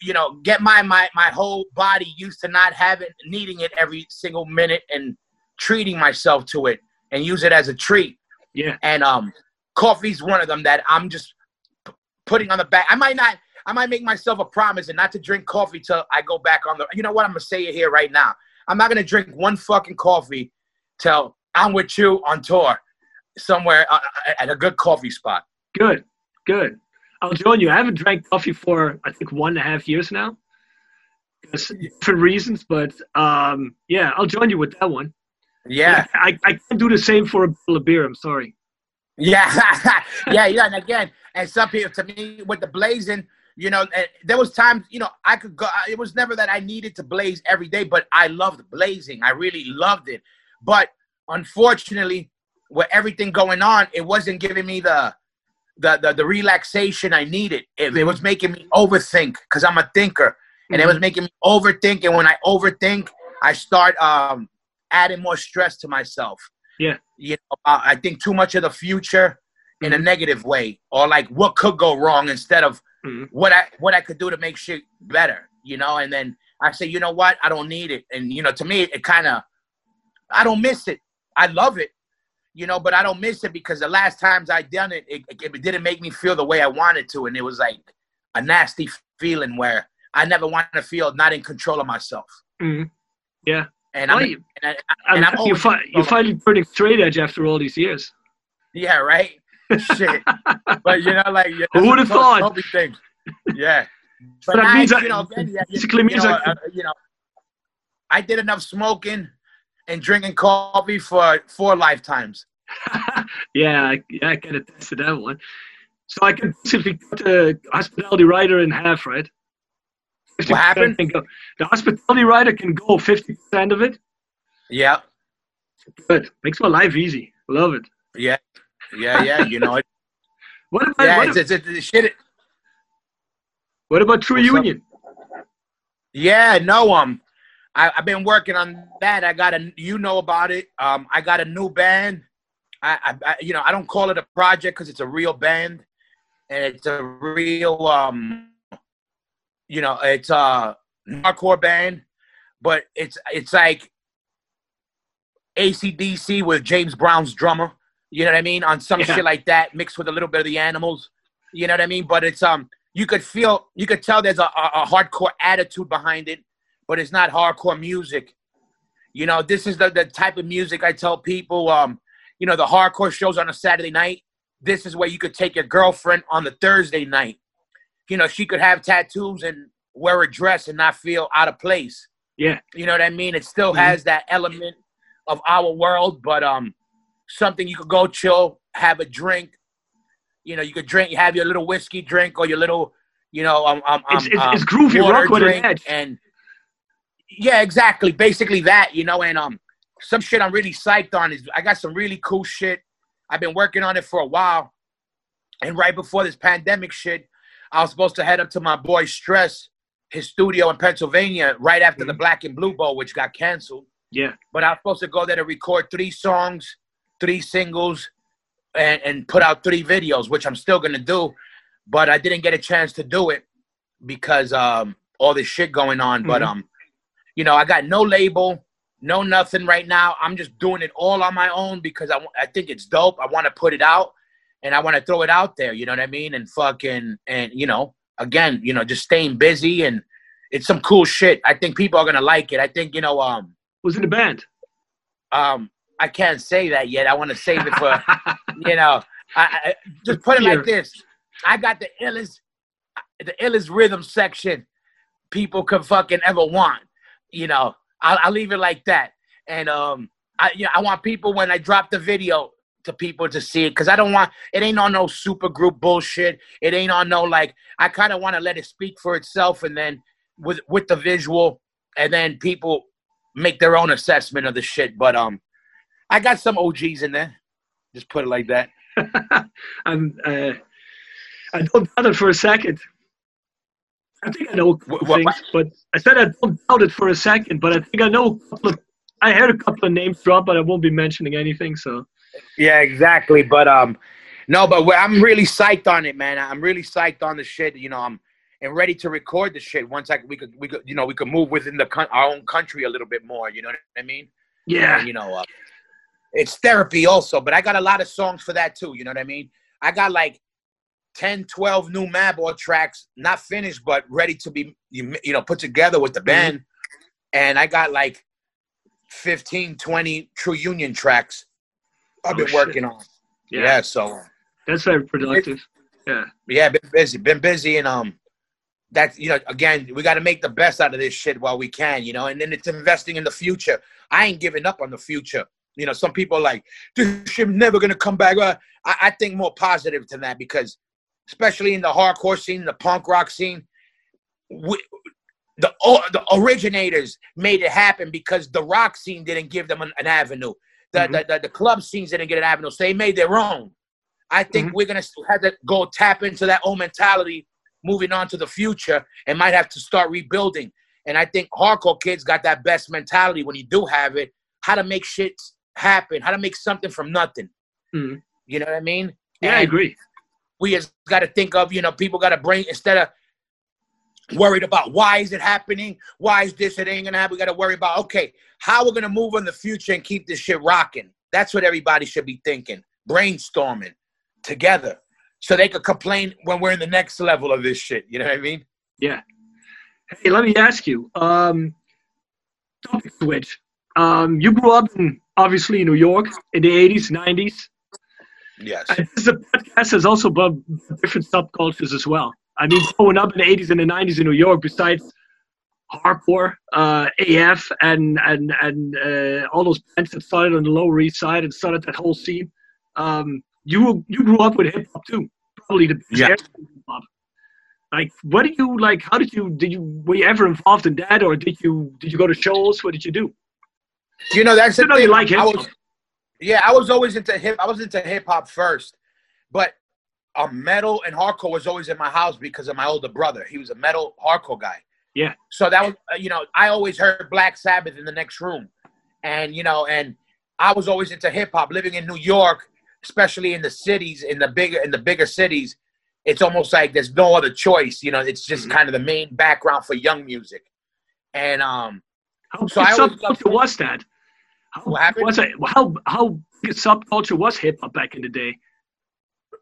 you know, get my my my whole body used to not having needing it every single minute and treating myself to it and use it as a treat. yeah. And um, coffee's one of them that I'm just p- putting on the back. I might not. I might make myself a promise and not to drink coffee till I go back on the. You know what? I'm gonna say it here right now. I'm not gonna drink one fucking coffee till I'm with you on tour somewhere uh, at a good coffee spot. Good. Good. I'll join you. I haven't drank coffee for I think one and a half years now. for reasons, but um, yeah, I'll join you with that one. Yeah. I, I can't do the same for a bottle of beer. I'm sorry. Yeah, yeah, yeah. And again, and some people, to me, with the blazing, you know, there was times, you know, I could go. It was never that I needed to blaze every day, but I loved blazing. I really loved it. But unfortunately, with everything going on, it wasn't giving me the the the, the relaxation I needed. It, it was making me overthink because I'm a thinker, and it was making me overthink. And when I overthink, I start um adding more stress to myself. Yeah. you know, uh, I think too much of the future in a Mhm. negative way, or like what could go wrong instead of Mhm. what I what I could do to make shit better. You know, and then I say, you know what, I don't need it, and you know, to me, it kind of I don't miss it. I love it, you know, but I don't miss it because the last times I done it, it, it didn't make me feel the way I wanted to, and it was like a nasty feeling where I never want to feel not in control of myself. Mhm. Yeah. And Well, I'm, you- and I, I'm and I'm you fi- you're finally turning straight edge after all these years. yeah, right. Shit, but you know, like Who would've thought? totally thing. Yeah, but that I, means you I- again, yeah, you, basically you means know, I uh, you know, I did enough smoking and drinking coffee for four lifetimes. yeah, I, yeah, I can attest to that one. So I can basically cut the hospitality rider in half, right? What happened? The hospitality rider can go 50% of it. Yeah, Good. Makes my life easy. Love it. yeah, yeah, yeah. You know, it, What about, yeah, what, it's, it's, it's, it's shit. what about True What's up? Union? Yeah, no, um, I, I've been working on that. I got a, you know about it. Um, I got a new band. I, I, I you know, I don't call it a project because it's a real band, and it's a real, um, you know, it's a hardcore band, but it's it's like ACDC with James Brown's drummer. You know what I mean? On some Yeah. shit like that, mixed with a little bit of the animals. You know what I mean? But it's um, you could feel, you could tell there's a, a, a hardcore attitude behind it, but it's not hardcore music. You know, this is the, the type of music I tell people. Um, you know, the hardcore shows on a Saturday night. This is where you could take your girlfriend on the Thursday night. You know, she could have tattoos and wear a dress and not feel out of place. Yeah. You know what I mean? It still Mhm. has that element of our world, but um, something you could go chill, have a drink. You know, you could drink, you have your little whiskey drink or your little, you know, um, um, It's, um, it's, um, it's groovy rock with an edge. and yeah, exactly, basically that, you know, and um, some shit I'm really psyched on is I got some really cool shit. I've been working on it for a while, and right before this pandemic shit, I was supposed to head up to my boy Stress, his studio in Pennsylvania, right after the Mhm. Black and Blue Bowl, which got canceled. Yeah. But I was supposed to go there to record three songs, three singles, and, and put out three videos, which I'm still gonna do. But I didn't get a chance to do it because um all this shit going on. But Mhm. um, you know, I got no label, no nothing right now. I'm just doing it all on my own because I, I think it's dope. I want to put it out and I want to throw it out there. You know what I mean? And fucking and you know, again, you know, just staying busy and it's some cool shit. I think people are gonna like it. I think you know, um, Was in the band. Um, I can't say that yet. I want to save it for you know. I, I just put it like this. I got the illest, the illest rhythm section people could fucking ever want. You know, I'll, I'll leave it like that. And um, I you know, I want people when I drop the video to people to see it because I don't want it ain't on no super group bullshit. It ain't on no like I kind of want to let it speak for itself and then with with the visual and then people make their own assessment of the shit. But um, I got some OGs in there. Just put it like that. I'm uh, I don't doubt it for a second. I think I know What- things, what- but I said I don't doubt it for a second, but I think I know a couple of, I heard a couple of names drop, but I won't be mentioning anything. So Yeah, exactly. But um, no, but I'm really psyched on it, man. I'm really psyched on the shit. You know, I'm and ready to record the shit once I we could we could you know we could move within the coun- our own country a little bit more. You know what I mean? yeah, And, you know, uh, it's therapy also, but I got a lot of songs for that too. You know what I mean? I got like 10, 12 new Madball tracks, not finished, but ready to be, you, you know, put together with the band. And I got like 15, 20 True Union tracks I've Oh, been shit. working on. yeah, Yeah. so that's very productive. Yeah, yeah, been busy, been busy, and um, that's you know, again, we got to make the best out of this shit while we can, you know, and then it's investing in the future. I ain't giving up on the future. You know, some people are like this shit never gonna come back. Uh, I, I think more positive than that because, especially in the hardcore scene, the punk rock scene, we, the the originators made it happen because the rock scene didn't give them an, an avenue. The, Mhm. the, the the club scenes didn't get an avenue, so they made their own. I think we're gonna have to go tap into that old mentality, moving on to the future, and might have to start rebuilding. And I think hardcore kids got that best mentality when you do have it, how to make shit happen, how to make something from nothing. Mhm. You know what I mean? yeah, I agree. We just got to think of, you know, people got to bring instead of worried about why is it happening, why is this it ain't gonna happen. We got to worry about okay, how we're gonna move in the future and keep this shit rocking. That's what everybody should be thinking, brainstorming together, so they could complain when we're in the next level of this shit. You know what I mean? Yeah. Hey, let me ask you. Um, topic switch. Um, you grew up in obviously New York in the '80s, '90s. Yes. And this podcast has also about different subcultures as well. I mean, growing up in the 80s and the 90s in New York, besides hardcore, uh, AF, and and and uh, all those bands that started on the Lower East Side and started that whole scene, um, you you grew up with hip hop too, probably the best Yeah. hip hop. Like, what did you like? How did you did you were you ever involved in that, or did you did you go to shows? What did you do? You know that's the You know thing. you like hip hop. Yeah, I was always into hip. I was into hip hop first, but um, metal and hardcore was always in my house because of my older brother. He was a metal hardcore guy. Yeah. So that was, uh, you know, I always heard Black Sabbath in the next room, and you know, and I was always into hip hop. Living in New York, especially in the cities, in the bigger in the bigger cities, it's almost like there's no other choice. You know, it's just Mhm. kind of the main background for young music, and um, How So I always loved- was that? How What was it? How how a subculture was hip hop back in the day?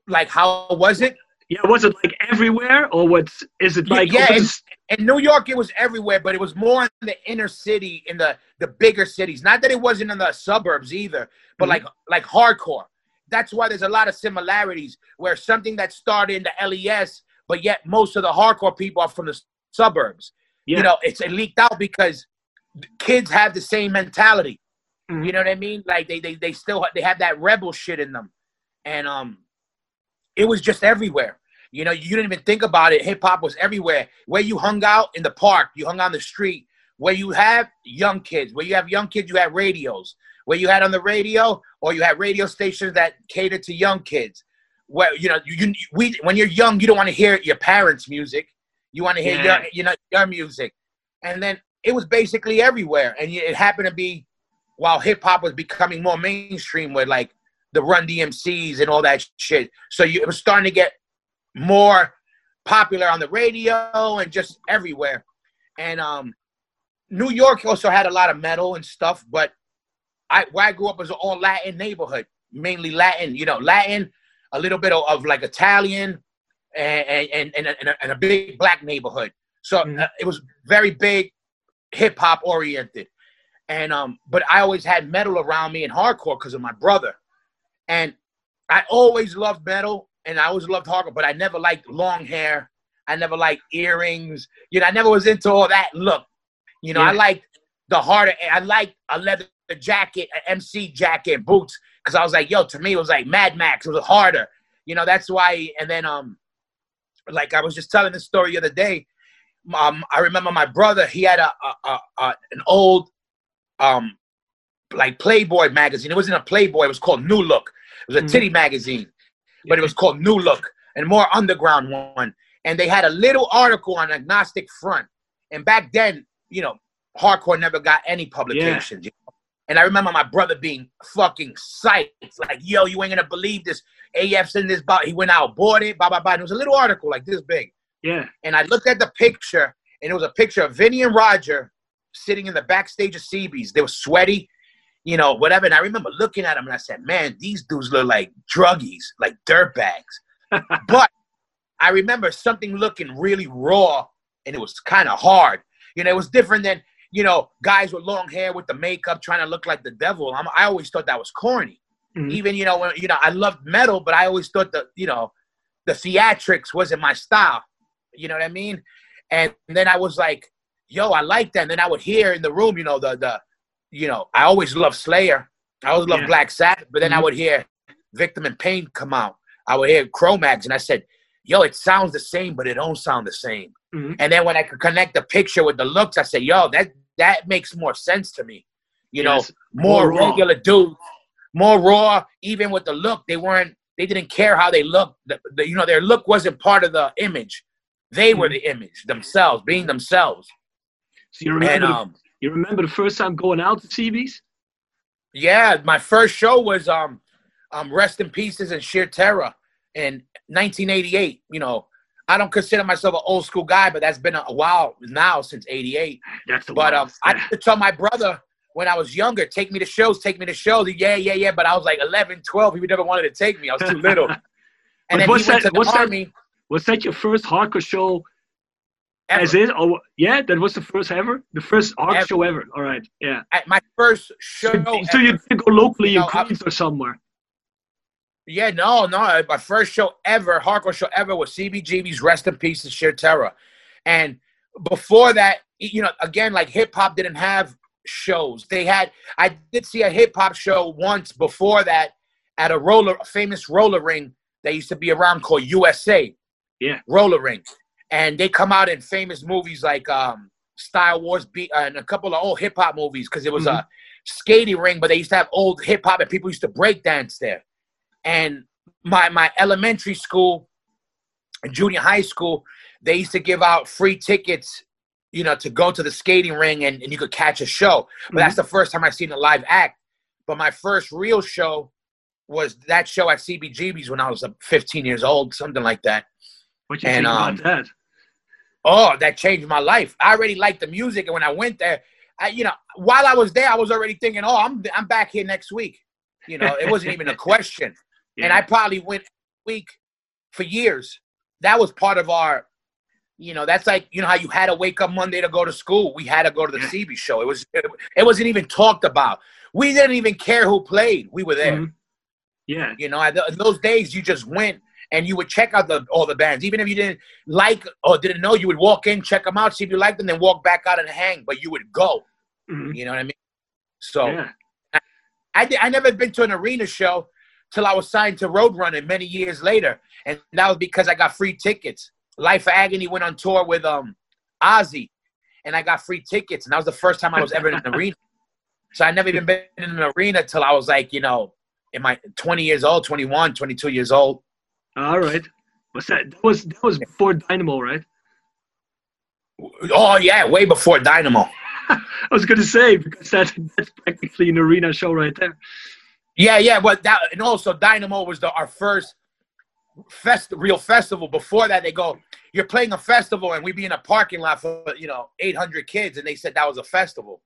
like how was it? Yeah, was it like everywhere, or what's is it like? yeah, oh, in New York, it was everywhere, but it was more in the inner city, in the the bigger cities. Not that it wasn't in the suburbs either, but Mhm. like like hardcore. That's why there's a lot of similarities. Where something that started in the LES, but yet most of the hardcore people are from the suburbs. Yeah. You know, it's it leaked out because kids have the same mentality. Mhm. You know what I mean? Like they they they still they have that rebel shit in them, and um, it was just everywhere. You know, you didn't even think about it. Hip hop was everywhere. Where you hung out in the park, you hung out on the street. Where you have young kids, where you have young kids, you had radios. Where you had on the radio, or you had radio stations that cater to young kids. Where you know, you, you we when you're young, you don't want to hear your parents' music. You want to hear Yeah. your you know your music, and then it was basically everywhere. And it happened to be while hip hop was becoming more mainstream with like the Run DMCs and all that shit. So you, it was starting to get more popular on the radio and just everywhere. And um, New York also had a lot of metal and stuff, but I where I grew up was an all Latin neighborhood, mainly Latin. You know, Latin, a little bit of, of like Italian, and and and a, and a, and a big black neighborhood. So Mhm. uh, it was very big hip hop oriented. And um, but I always had metal around me and hardcore because of my brother, and I always loved metal and I always loved hardcore, but I never liked long hair. I never liked earrings. You know, I never was into all that look. You know, Yeah. I liked the harder. I liked a leather jacket, an MC jacket, boots, because I was like, yo, to me it was like Mad Max. It was harder. You know, that's why. And then um, like I was just telling this story the other day. Um, I remember my brother. He had a, a, a, a an old um like Playboy magazine. It wasn't a Playboy. It was called New Look. It was a Mhm. titty magazine, but it was called New Look and more underground one. And they had a little article on agnostic front. And back then, you know, hardcore never got any publications. you know? And I remember my brother being fucking psyched. Like, yo, you ain't gonna believe this. AF's in this. Bo-. He went out, bought it, blah, blah, blah. And it was a little article like this big Yeah. and I looked at the picture, and it was a picture of Vinny and Roger sitting in the backstage of CB's. They were sweaty, you know, whatever. And I remember looking at them, and I said, "Man, these dudes look like druggies, like dirtbags." but I remember something looking really raw, and it was kind of hard. You know, it was different than you know guys with long hair with the makeup trying to look like the devil. I'm, I always thought that was corny. Mhm. Even you know when you know I loved metal, but I always thought that you know the theatrics wasn't my style. You know what I mean? And then I was like, yo, I like that. And then I would hear in the room, you know, the the you know, I always loved Slayer. I always loved Yeah. Black Sabbath, but then I Mhm. would hear Victim in Pain come out. I would hear Cro-Mags, and I said, yo, it sounds the same, but it don't sound the same. Mhm. And then when I could connect the picture with the looks, I said, yo, that that makes more sense to me. You know, more, More regular dudes, more raw. Even with the look, they weren't. They didn't care how they looked. The, the, you know, their look wasn't part of the image. They were Mhm. the image themselves, being themselves. So you remember, And the, um, you remember the first time going out to CB's? yeah, my first show was um, um, Rest in Pieces and Sheer Terror in 1988. You know, I don't consider myself an old school guy, but that's been a while now since '88. That's the But um. I used to tell my brother when I was younger, take me to shows, take me to shows. Yeah, yeah, yeah. But I was like 11, 12. He never wanted to take me. I was too little. And then what's he went that- to the what's that- army. was that your first hardcore show ever. as it? Oh, yeah, that was the first ever, the first art Ever. show ever. All right, yeah. At my first show. so you ever. didn't go locally in No, I- Queens or somewhere. Yeah, no, no. My first show ever, hardcore show ever, was CBGB's Rest in Pieces and Sheer Terror. And before that, you know, again, like hip hop didn't have shows. They had, I did see a hip hop show once before that at a roller, a famous roller ring that used to be around called USA. Yeah. Roller ring. And they come out in famous movies like um, Style Wars Beat uh, and a couple of old hip hop movies because it was a skating ring, but they used to have old hip hop and people used to break dance there. And my my elementary school and junior high school they used to give out free tickets you know to go to the skating ring and, and you could catch a show. But that's the first time i seen a live act. But my first real show was that show at cbgb's when i was uh, 15 years old something like that What you and, think um, about that? oh that changed my life i already liked the music and when i went there I, you know while i was there i was already thinking oh i'm, I'm back here next week you know it wasn't even a question and I probably went week for years. That was part of our, you know, that's like you know how you had to wake up Monday to go to school. We had to go to the Yeah. CB show. It was it, it wasn't even talked about. We didn't even care who played. We were there. Mhm. Yeah, You know, in those days you just went and you would check out the all the bands, even if you didn't like or didn't know. You would walk in, check them out, see if you liked them, then walk back out and hang. But you would go. Mhm. You know what I mean? So. yeah. I did, I never been to an arena show till I was signed to Roadrunner many years later, and that was because I got free tickets. Life of Agony went on tour with um Ozzy, and I got free tickets, and that was the first time I was ever in an arena. So I never even been in an arena till I was like, you know, in my 20 years old, 21, 22 years old. All right. What's that? That was that was before Dynamo, right? Oh yeah, way before Dynamo. I was gonna say because that that's practically an arena show right there. Yeah, yeah, but that and also Dynamo was the our first fest real festival. Before that, they go, you're playing a festival, and we be in a parking lot for you know 800 kids, and they said that was a festival.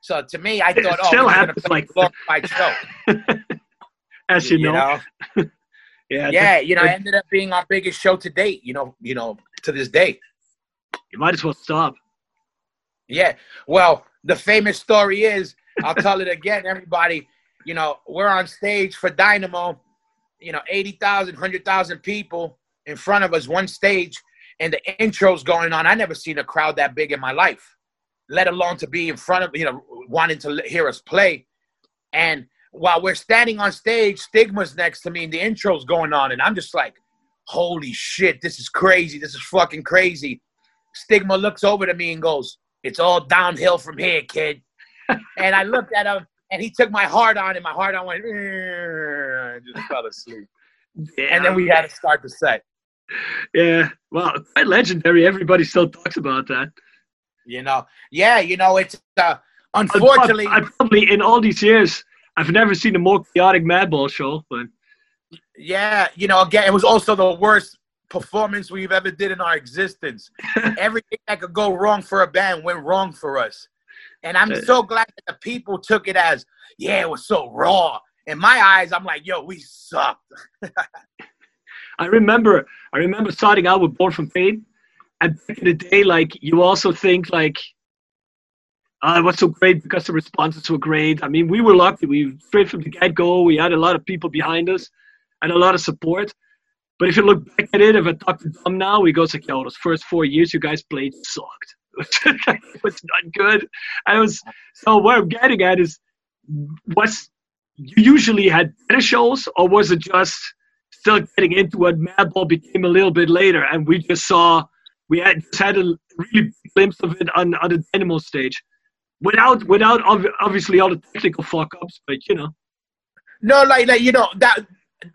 So to me, I It thought, oh, still we're gonna happens play like a glorified show. As you, know. Yeah. yeah, you know, it ended up being our biggest show to date. You know, you know, to this day. You might as well stop. Yeah. Well, the famous story is I'll tell it again, everybody. You know, we're on stage for Dynamo. You know, 80,000, 100,000 people in front of us, one stage, and the intro's going on. I never seen a crowd that big in my life, let alone to be in front of, you know, wanting to hear us play. And while we're standing on stage, Stigma's next to me, and the intro's going on, and I'm just like, holy shit, this is crazy. This is fucking crazy. Stigma looks over to me and goes, It's all downhill from here, kid. and I looked at him and he took my heart on and my heart on went I just fell asleep. Yeah. And then we had to start the set. Yeah. Well, quite legendary. Everybody still talks about that. You know, yeah, you know, it's uh unfortunately I, I probably in all these years I've never seen a more chaotic Madball show, but yeah, you know, again, it was also the worst performance we've ever did in our existence. Everything that could go wrong for a band went wrong for us. And I'm so uh, glad that the people took it as, yeah, it was so raw. In my eyes, I'm like, yo, we sucked. I remember I remember starting out with Born from Pain. And back in the day, like you also think like uh, it was so great because the responses were great. I mean, we were lucky. We straight from the get go, we had a lot of people behind us and a lot of support. But if you look back at it, if I talk to Dom now, he goes like, "Yo, those first four years you guys played sucked. it was not good." I was so what I'm getting at is, was you usually had better shows, or was it just still getting into what Madball became a little bit later, and we just saw we had just had a really glimpse of it on on the Dynamo stage, without without obviously all the technical fuck ups, but you know. No, like like you know that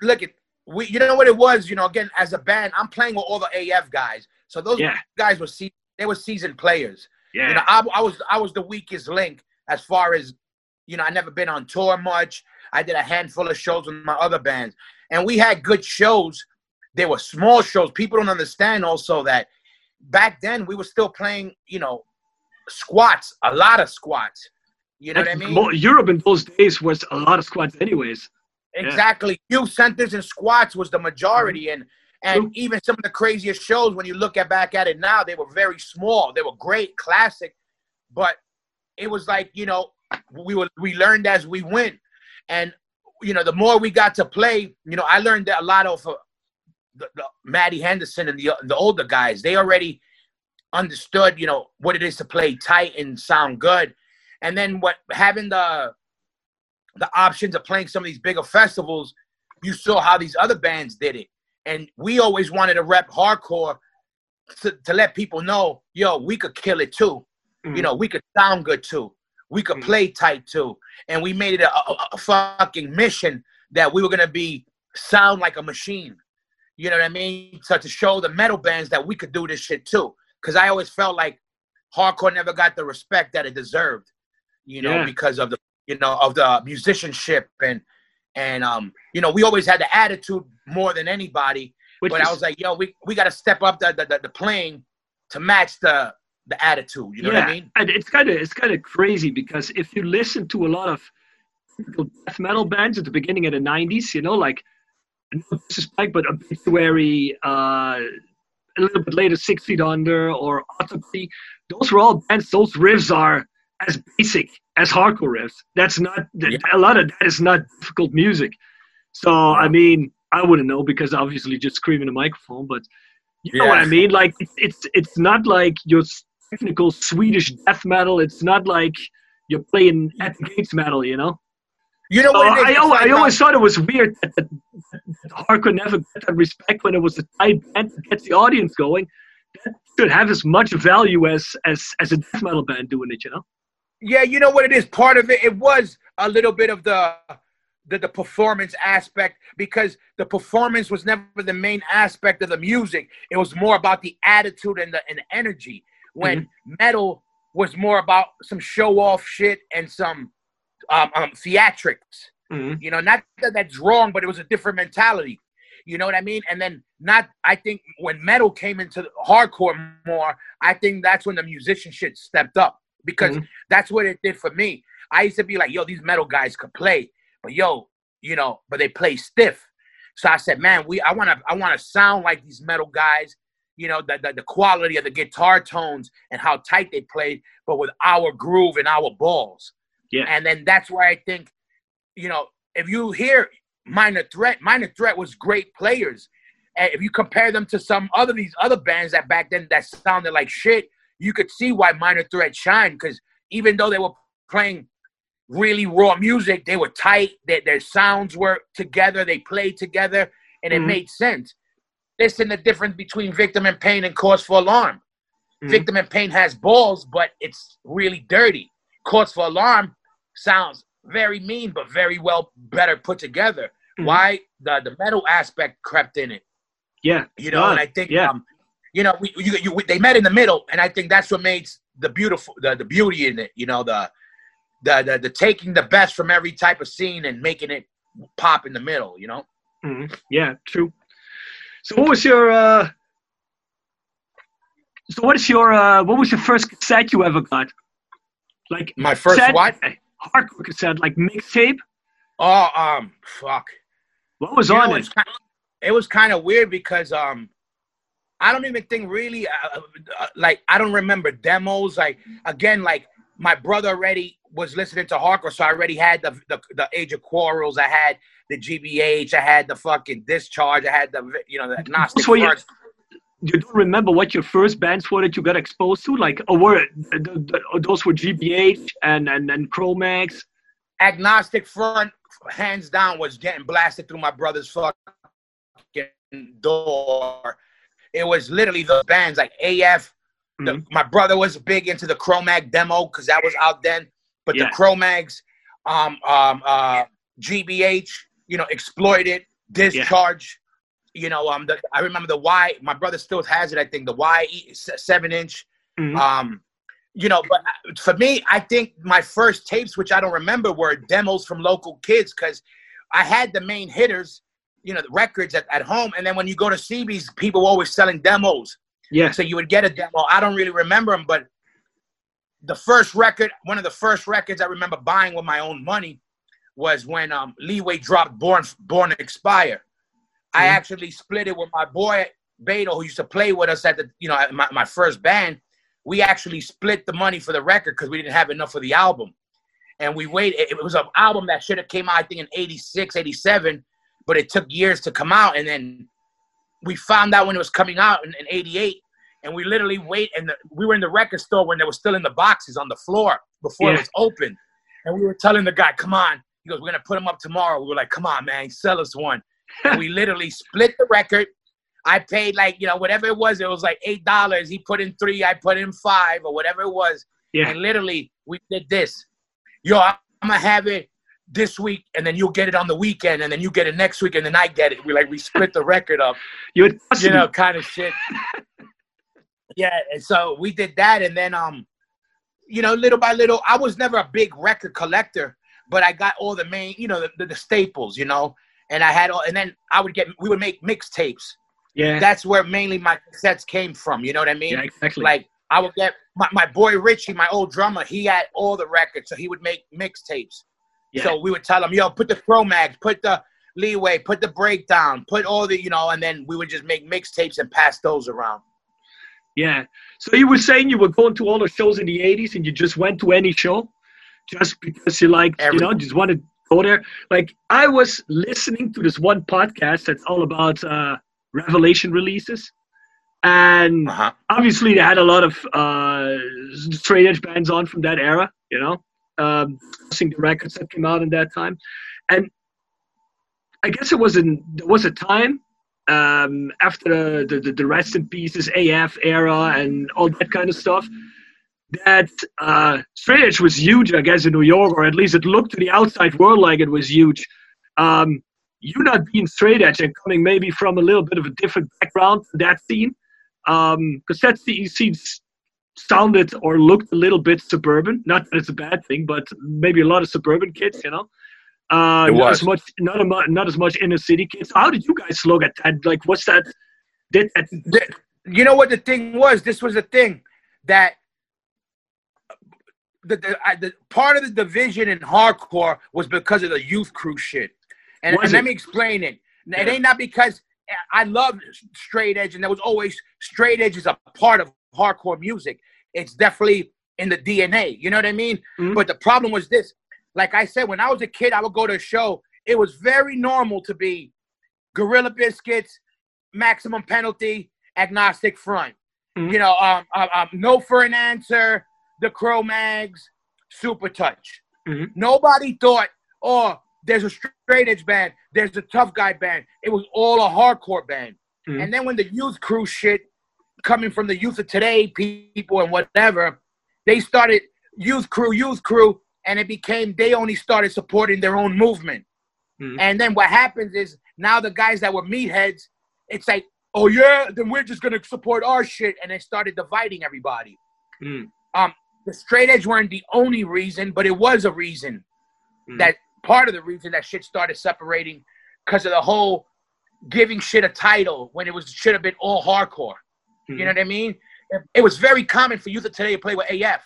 look at we you know what it was you know again as a band i'm playing with all the af guys. So those yeah. guys were se- they were seasoned players. Yeah. you know I, I was i was the weakest link as far as you know i never been on tour much. I did a handful of shows with my other bands. And we had good shows. They were small shows. People don't understand also that back then we were still playing you know squats a lot of squats you know what i mean europe in those days was a lot of squats anyways Exactly. Yeah. Youth centers and squats was the majority, mm-hmm. and and even some of the craziest shows when you look at back at it now, they were very small. They were great, classic, but it was like you know we were we learned as we went, and you know the more we got to play, you know I learned that a lot of uh, the, the Matty Henderson and the the older guys. They already understood you know what it is to play tight and sound good, and then what having the the options of playing some of these bigger festivals, you saw how these other bands did it. And we always wanted to rep hardcore to, to let people know, yo, we could kill it too. Mm-hmm. You know, we could sound good too. We could mm-hmm. play tight too. And we made it a, a, a fucking mission that we were gonna be sound like a machine. You know what I mean? So to show the metal bands that we could do this shit too. Cause I always felt like hardcore never got the respect that it deserved, you know, yeah. because of the you know, of the musicianship and and um, you know, we always had the attitude more than anybody. Which but is, I was like, yo, we, we got to step up the, the, the playing to match the the attitude. You know yeah, what I mean? And it's kind of it's kind of crazy because if you listen to a lot of death metal bands at the beginning of the '90s, you know, like this is like, but obituary, uh, a little bit later, Six Feet Under or Autopsy, those were all bands. Those riffs are as basic as hardcore riffs. That's not yeah. a lot of that is not difficult music. So I mean, I wouldn't know because obviously just screaming a microphone, but you yeah. know what I mean. Like it's, it's it's not like your technical Swedish death metal. It's not like you're playing at the gates metal. You know. You know what? I, I, always thought it was weird that, that, that hardcore never got that respect when it was a tight band that gets the audience going. That should have as much value as as as a death metal band doing it. You know. Yeah, you know what it is. Part of it, it was a little bit of the the, the performance aspect because the performance was never the main aspect of the music. It was more about the attitude and the and the energy. When mm-hmm. metal was more about some show off shit and some um, um theatrics. Mm-hmm. You know, not that that's wrong, but it was a different mentality. You know what I mean? And then not I think when metal came into hardcore more, I think that's when the musician shit stepped up because mm-hmm. that's what it did for me. I used to be like, yo, these metal guys could play, but yo, you know, but they play stiff. So I said, man, we I want to I want to sound like these metal guys. You know, the, the the quality of the guitar tones and how tight they played, but with our groove and our balls. Yeah. And then that's why I think, you know, if you hear Minor Threat, Minor Threat was great players. And if you compare them to some other these other bands that back then that sounded like shit, you could see why Minor Threat shined because even though they were playing really raw music, they were tight. Their, their sounds were together. They played together, and it Mhm. made sense. Listen, the difference between Victim in Pain and Cause for Alarm. Mhm. Victim in Pain has balls, but it's really dirty. Cause for Alarm sounds very mean, but very well better put together. Mhm. Why the the metal aspect crept in it, Yeah. you know? And I think, yeah. um, you know, we, you, you, they met in the middle, and I think that's what makes the beautiful the, the beauty in it. You know, the, the the the taking the best from every type of scene and making it pop in the middle. You know. Mhm. Yeah, true. So what was your uh so what is your uh what was your first cassette you ever got? Like My first cassette- what? Hardcore cassette, like mixtape? Oh, um, fuck. What was You on it it? was kind it was kind of weird because um I don't even think really uh, uh, like I don't remember demos like again like my brother already was listening to hardcore so I already had the the, the Age of Quarrels I had the GBH I had the fucking Discharge I had the you know the Gnostic So you-. You don't remember what your first bands were that you got exposed to? Like or were it, th- th- those were GBH and and and Cro-Mags? Agnostic Front hands down was getting blasted through my brother's fucking door. It was literally the bands like AF The, Mhm. my brother was big into the Cro-Mag demo because that was out then. But Yeah. the Cro-Mags, um, um, uh, GBH, you know, exploited discharge. You know, um, the, I remember the Y. My brother still has it. I think the Y seven inch. Mhm. Um, you know, but uh, for me, I think my first tapes, which I don't remember, were demos from local kids because I had the main hitters, you know, the records at, at home, and then when you go to CB's, people were always selling demos. Yeah. So you would get a demo. I don't really remember them, but the first record, one of the first records I remember buying with my own money was when um, Leeway dropped Born Born Expire. I actually split it with my boy Beto, who used to play with us at the, you know, my, my first band. We actually split the money for the record because we didn't have enough for the album. And we waited. It was an album that should have came out, I think, in 86, 87, but it took years to come out. And then we found out when it was coming out in, in 88 and we literally wait and the, we were in the record store when they were still in the boxes on the floor before Yeah. it was open and we were telling the guy come on he goes we're gonna put them up tomorrow we were like come on man sell us one we literally split the record. I paid like you know whatever it was it was like eight dollars. He put in three i put in five or whatever it was. Yeah. and literally we did this. Yo i'm gonna have it this week and then you'll get it on the weekend and then you get it next week and then i get it. We like we split the record up. You you know, kind of shit. yeah, and so we did that, and then um, you know, little by little, I was never a big record collector, but I got all the main, you know, the, the, the staples, you know, and I had all, and then I would get, we would make mixtapes. yeah. That's where mainly my cassettes came from. You know what I mean? yeah, exactly. Like I would get my, my boy Richie, my old drummer. He had all the records, so he would make mixtapes. Yeah. So we would tell him, "Yo, put the Cro-Mags, put the Leeway, put the Breakdown, put all the, you know," and then we would just make mixtapes and pass those around. Yeah. So you were saying you were going to all the shows in the 80s and you just went to any show just because you like, you know, just wanted go there. Like I was listening to this one podcast that's all about uh, Revelation releases. And Uh-huh. obviously they had a lot of uh, straight edge bands on from that era, you know, um, the records that came out in that time. And I guess it was in, there was a time um, after the, the, the rest in pieces AF era and all that kind of stuff that uh, straight edge was huge, I guess, in New York, or at least it looked to the outside world like it was huge. Um, you not being straight edge and coming maybe from a little bit of a different background to that scene, because that scene sounded or looked a little bit suburban. Not that it's a bad thing, but maybe a lot of suburban kids, you know. Uh, It not as much, not, mu- not as much inner city kids. How did you guys look at that? Like, what's that? Did that? You know what the thing was? This was the thing that the, the, I, the part of the division in hardcore was because of the youth crew shit. And, and let me explain it. It ain't not because I love straight edge, and there was always straight edge is a part of hardcore music. It's definitely in the DNA. You know what I mean? Mhm. But the problem was this. Like I said, when I was a kid, I would go to a show. It was very normal to be Gorilla Biscuits, Maximum Penalty, Agnostic Front. Mhm. You know, um, um, um, No for an Answer, The Cro-Mags, Super Touch. Mhm. Nobody thought, oh, there's a straight edge band, there's a tough guy band. It was all a hardcore band. Mhm. And then when the youth crew shit coming from the youth of today, people and whatever, they started youth crew, youth crew, and it became they only started supporting their own movement. Mhm. And then what happens is now the guys that were meatheads, it's like, oh yeah, then we're just gonna support our shit, and they started dividing everybody. Mm. Um, the straight edge weren't the only reason, but it was a reason Mm. that part of the reason that shit started separating because of the whole giving shit a title when it was should have been all hardcore. Mhm. You know what I mean? It, was very common for youth of today to play with AF.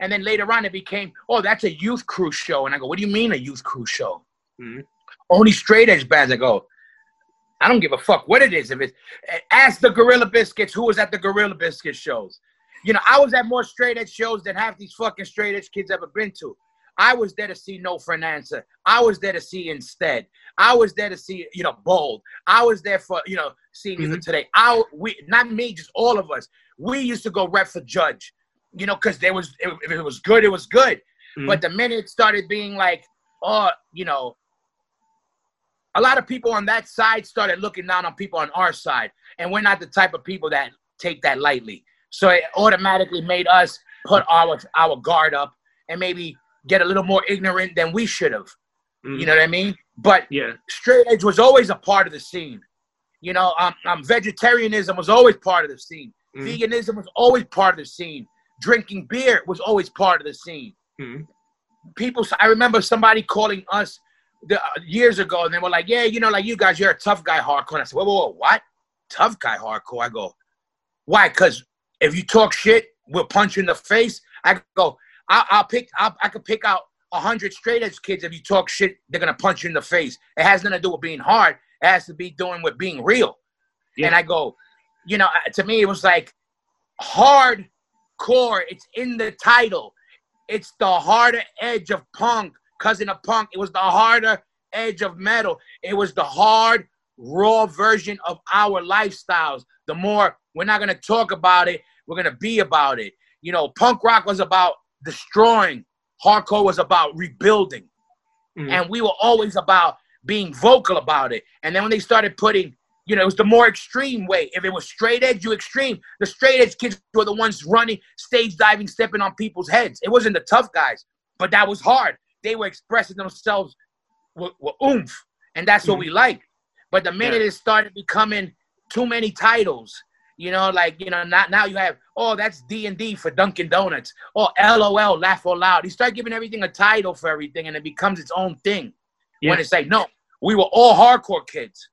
And then later on, it became, oh, that's a youth crew show. And I go, what do you mean a youth crew show? Mhm. Only straight edge bands. I go, I don't give a fuck what it is. If it's ask the Gorilla Biscuits who was at the Gorilla Biscuits shows. You know, I was at more straight edge shows than half these fucking straight edge kids ever been to. I was there to see No for an Answer. I was there to see Instead. I was there to see, you know, Bold. I was there for, you know, seeing Youth of today. I we not me, just all of us. We used to go rep for Judge, you know, because there was if if it was good, it was good. Mhm. But the minute it started being like, oh, you know, a lot of people on that side started looking down on people on our side, and we're not the type of people that take that lightly. So it automatically made us put our our guard up and maybe get a little more ignorant than we should have. Mhm. You know what I mean? But yeah. straight edge was always a part of the scene. You know, um, um, vegetarianism was always part of the scene. Mhm. Veganism was always part of the scene. Drinking beer was always part of the scene. Mhm. People, I remember somebody calling us the, uh, years ago, and they were like, "Yeah, you know, like you guys, you're a tough guy hardcore." And I said, "Whoa, whoa, whoa, what? Tough guy hardcore?" I go, "Why? Because if you talk shit, we'll punch you in the face." I go, "I'll, I'll pick, I'll, I could pick out a hundred straight edge kids. If you talk shit, they're gonna punch you in the face. It has nothing to do with being hard. It has to be doing with being real." Yeah. And I go, you know, to me, it was like hardcore. It's in the title. It's the harder edge of punk, cousin of punk. It was the harder edge of metal. It was the hard, raw version of our lifestyles. The more we're not gonna talk about it, we're gonna be about it. You know, punk rock was about destroying. Hardcore was about rebuilding Mhm. and we were always about being vocal about it. And then when they started putting, you know, it was the more extreme way. If it was straight edge, you extreme. The straight edge kids were the ones running, stage diving, stepping on people's heads. It wasn't the tough guys, but that was hard. They were expressing themselves with, with oomph, and that's what Mhm. we like. But the minute Yeah. it started becoming too many titles, you know, like you know, not now you have oh that's D and D for Dunkin' Donuts, or LOL, laugh or loud. You start giving everything a title for everything, and it becomes its own thing. Yeah. When it's like, no, we were all hardcore kids.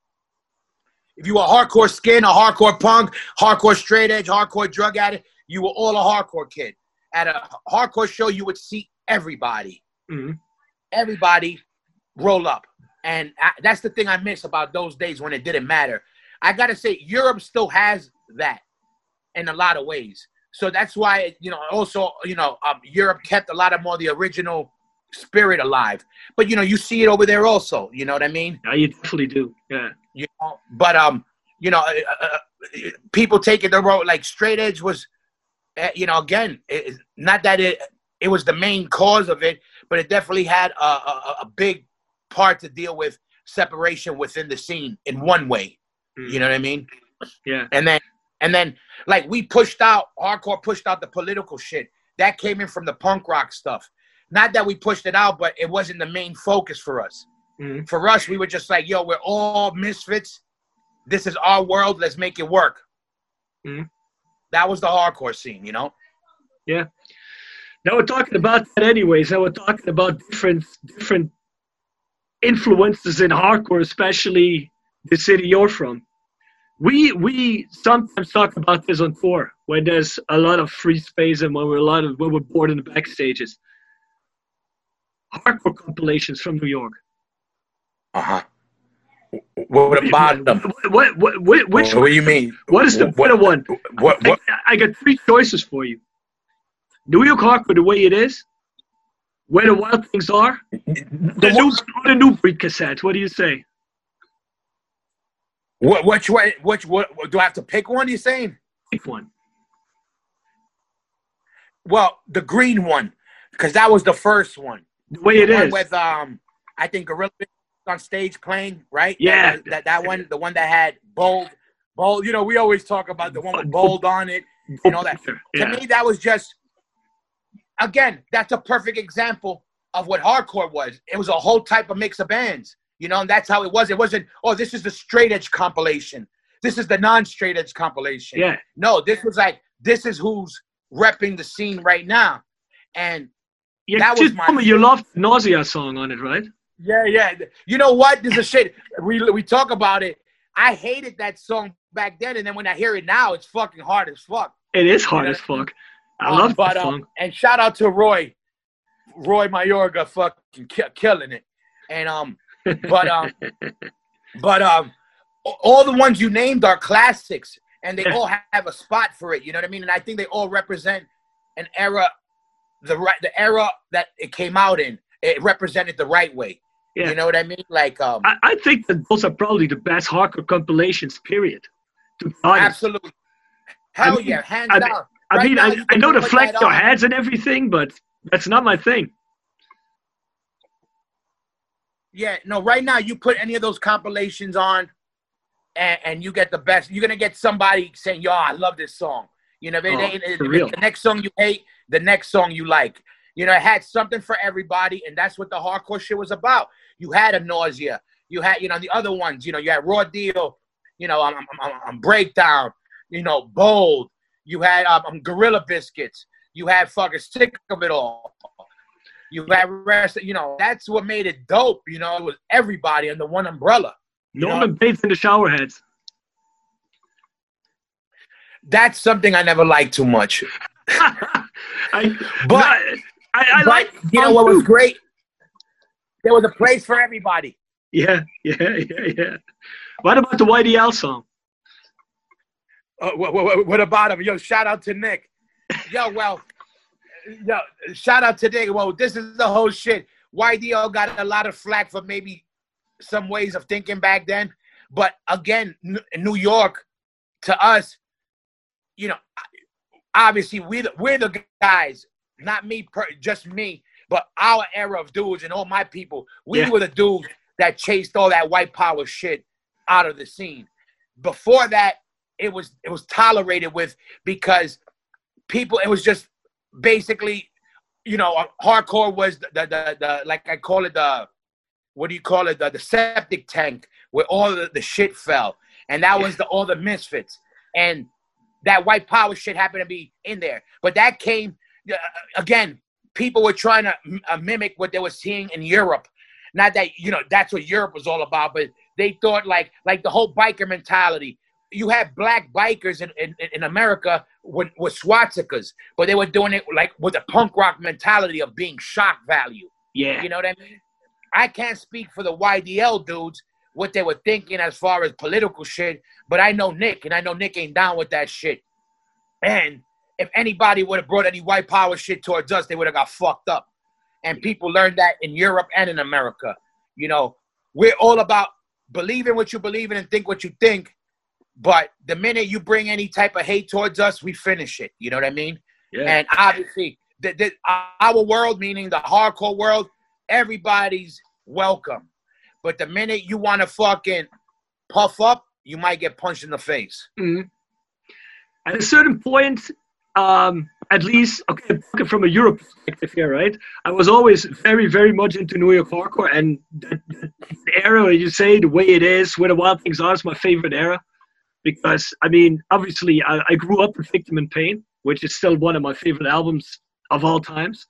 If you were hardcore skin, a hardcore punk, hardcore straight edge, hardcore drug addict, you were all a hardcore kid. At a hardcore show, you would see everybody, Mhm. everybody roll up. And I, that's the thing I miss about those days when it didn't matter. I gotta say, Europe still has that in a lot of ways. So that's why, you know, also, you know, um, Europe kept a lot of more the original spirit alive. But you know, you see it over there also. You know what I mean? Yeah, you definitely do. Yeah. You know, but um, you know, uh, uh, uh, people taking the road like straight edge was, uh, you know, again, it, it- not that it it was the main cause of it, but it definitely had a, a, a big part to deal with separation within the scene in one way. Mm. You know what I mean? Yeah. And then and then like we pushed out hardcore pushed out the political shit. That came in from the punk rock stuff. Not that we pushed it out, but it wasn't the main focus for us. Mhm. For us, we were just like, yo, we're all misfits. This is our world. Let's make it work. Mhm. That was the hardcore scene, you know? Yeah. Now we're talking about that anyways. Now we're talking about different different influences in hardcore, especially the city you're from. We we sometimes talk about this on tour when there's a lot of free space and when we're a lot of when we're bored in the backstages. Hardcore compilations from New York. Uh-huh. What about them? What what what which What do you mean? what is the better one? What, what? I, I got three choices for you. New York Hardcore the way it is, where the wild things are, the new the new breed cassette. What do you say? What which way which what do I have to pick one you saying? Pick one. Well, the green one, because that was the first one. The way it the is. with um I think Gorilla on stage playing, right? Yeah. That, that that one, the one that had bold bold, you know, we always talk about the one with bold on it and all that. Yeah. To me, that was just again, that's a perfect example of what hardcore was. It was a whole type of mix of bands, you know, and that's how it was. It wasn't, oh, this is the straight edge compilation. This is the non-straight edge compilation. Yeah. No, this was like this is who's repping the scene right now. And Yeah, That was my- you loved the Nausea song on it, right? yeah, yeah. You know what? This is shit. We we talk about it. I hated that song back then, and then when I hear it now, it's fucking hard as fuck. It is hard Yeah. as fuck. I Um, love but, that um, song. and shout out to Roy, Roy Mayorga, fucking ki- killing it. And um, but um, but um, all the ones you named are classics, and they all have a spot for it. You know what I mean? And I think they all represent an era, the right, the era that it came out in. It represented the right way. Yeah. You know what I mean? Like um, I, I think that those are probably the best hardcore compilations, period. To absolutely. Hell mean- yeah, hands I mean- down. I Right mean, I, I know the flex your heads and everything, but that's not my thing. Yeah, no, right now you put any of those compilations on and, and you get the best. You're gonna get somebody saying, Yo, I love this song. You know, if, Oh, ain't- if for real. the next song you hate, the next song you like. You know, it had something for everybody, and that's what the hardcore shit was about. You had a nausea. You had, you know, the other ones, you know, you had Raw Deal, you know, I'm, I'm, I'm, I'm Breakdown, you know, Bold. You had um, um, Gorilla Biscuits. You had fucking Sick of It All. You had rest, you know, that's what made it dope. You know, it was everybody under one umbrella. Norman know? Bates and the shower heads. That's something I never liked too much. I, But- I, I but like you know what was great? There was a place for everybody. Yeah, yeah, yeah, yeah. What about the YDL song? Uh, what, what, what about him? Yo, shout out to Nick. Yo, well, yo, shout out to Nick. Well, this is the whole shit. YDL got a lot of flack for maybe some ways of thinking back then. But again, New York, to us, you know, obviously we we're the guys, not me, just me, but our era of dudes and all my people. We Yeah. were the dudes that chased all that white power shit out of the scene. Before that, it was it was tolerated with because people. It was just basically, you know, uh, hardcore was the the, the, the like I call it the what do you call it the, the septic tank where all the, the shit fell, and that was the all the misfits and that white power shit happened to be in there. But that came uh, again. People were trying to uh, mimic what they were seeing in Europe. Not that you know that's what Europe was all about, but they thought like like the whole biker mentality. You had black bikers in, in, in America with, with swastikas, but they were doing it like with a punk rock mentality of being shock value. Yeah, You know what I mean? I can't speak for the YDL dudes what they were thinking as far as political shit, but I know Nick, and I know Nick ain't down with that shit. And if anybody would have brought any white power shit towards us, they would have got fucked up. And people learned that in Europe and in America. You know, we're all about believing what you believe in and think what you think. But the minute you bring any type of hate towards us, we finish it. You know what I mean? yeah. And obviously, the, the, our world, meaning the hardcore world, everybody's welcome. But the minute you want to fucking puff up, you might get punched in the face. Mhm. At a certain point, um, at least, okay, from a Europe perspective here, right? I was always very, very much into New York hardcore, and that, that era, you say, the way it is, where the Wild Things Are, is my favorite era. Because, I mean, obviously, I, I grew up with Victim in Pain, which is still one of my favorite albums of all times.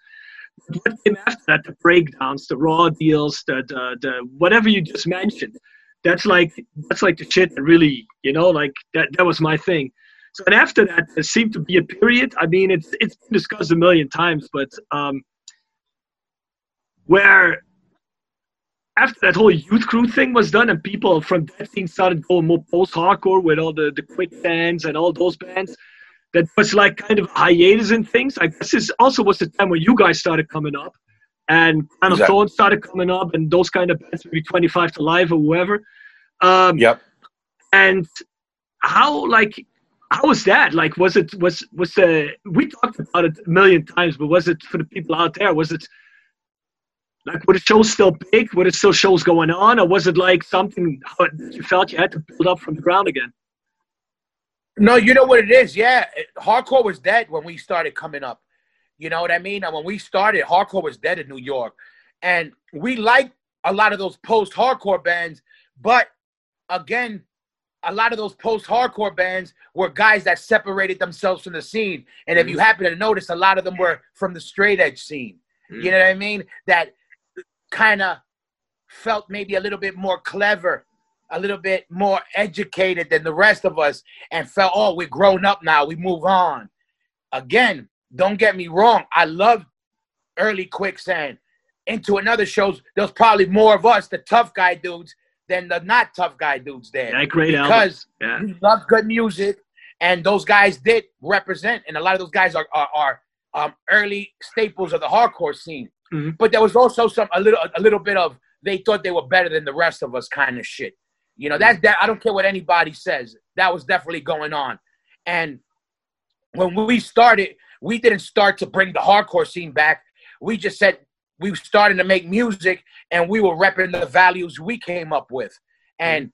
What came after that, the breakdowns, the raw deals, the, the, the whatever you just mentioned, that's like that's like the shit that really, you know, like that that was my thing. So and after that, there seemed to be a period. I mean, it's it's been discussed a million times, but um, where after that whole youth crew thing was done, and people from that scene started going more post-hardcore with all the the quick bands and all those bands, that was like kind of hiatus and things. I guess this also was the time when you guys started coming up, and kind of Exactly. Thorn started coming up, and those kind of bands, maybe 25 ta Life or whoever. Um, Yep. and how like how was that like was it was was the we talked about it a million times but was it for the people out there was it like were the shows still big were there still shows going on or was it like something you felt you had to build up from the ground again No, you know what it is. Yeah, hardcore was dead when we started coming up. You know what I mean? And when we started, hardcore was dead in New York, and we liked a lot of those post-hardcore bands. But again, a lot of those post-hardcore bands were guys that separated themselves from the scene. And if mm-hmm. you happen to notice, a lot of them were from the straight edge scene. You mm-hmm. know what I mean? That kind of felt maybe a little bit more clever, a little bit more educated than the rest of us, and felt, oh, we're grown up now, we move on. Again, don't get me wrong, I love early quicksand. Into another shows, there's probably more of us, the tough guy dudes, than the not tough guy dudes there. yeah great album because yeah we love good music, and those guys did represent, and a lot of those guys are are, are um, early staples of the hardcore scene. Mhm. But there was also some a little a little bit of they thought they were better than the rest of us kind of shit. You know that that I don't care what anybody says. That was definitely going on, and when we started, we didn't start to bring the hardcore scene back. We just said we started to make music, and we were repping the values we came up with, and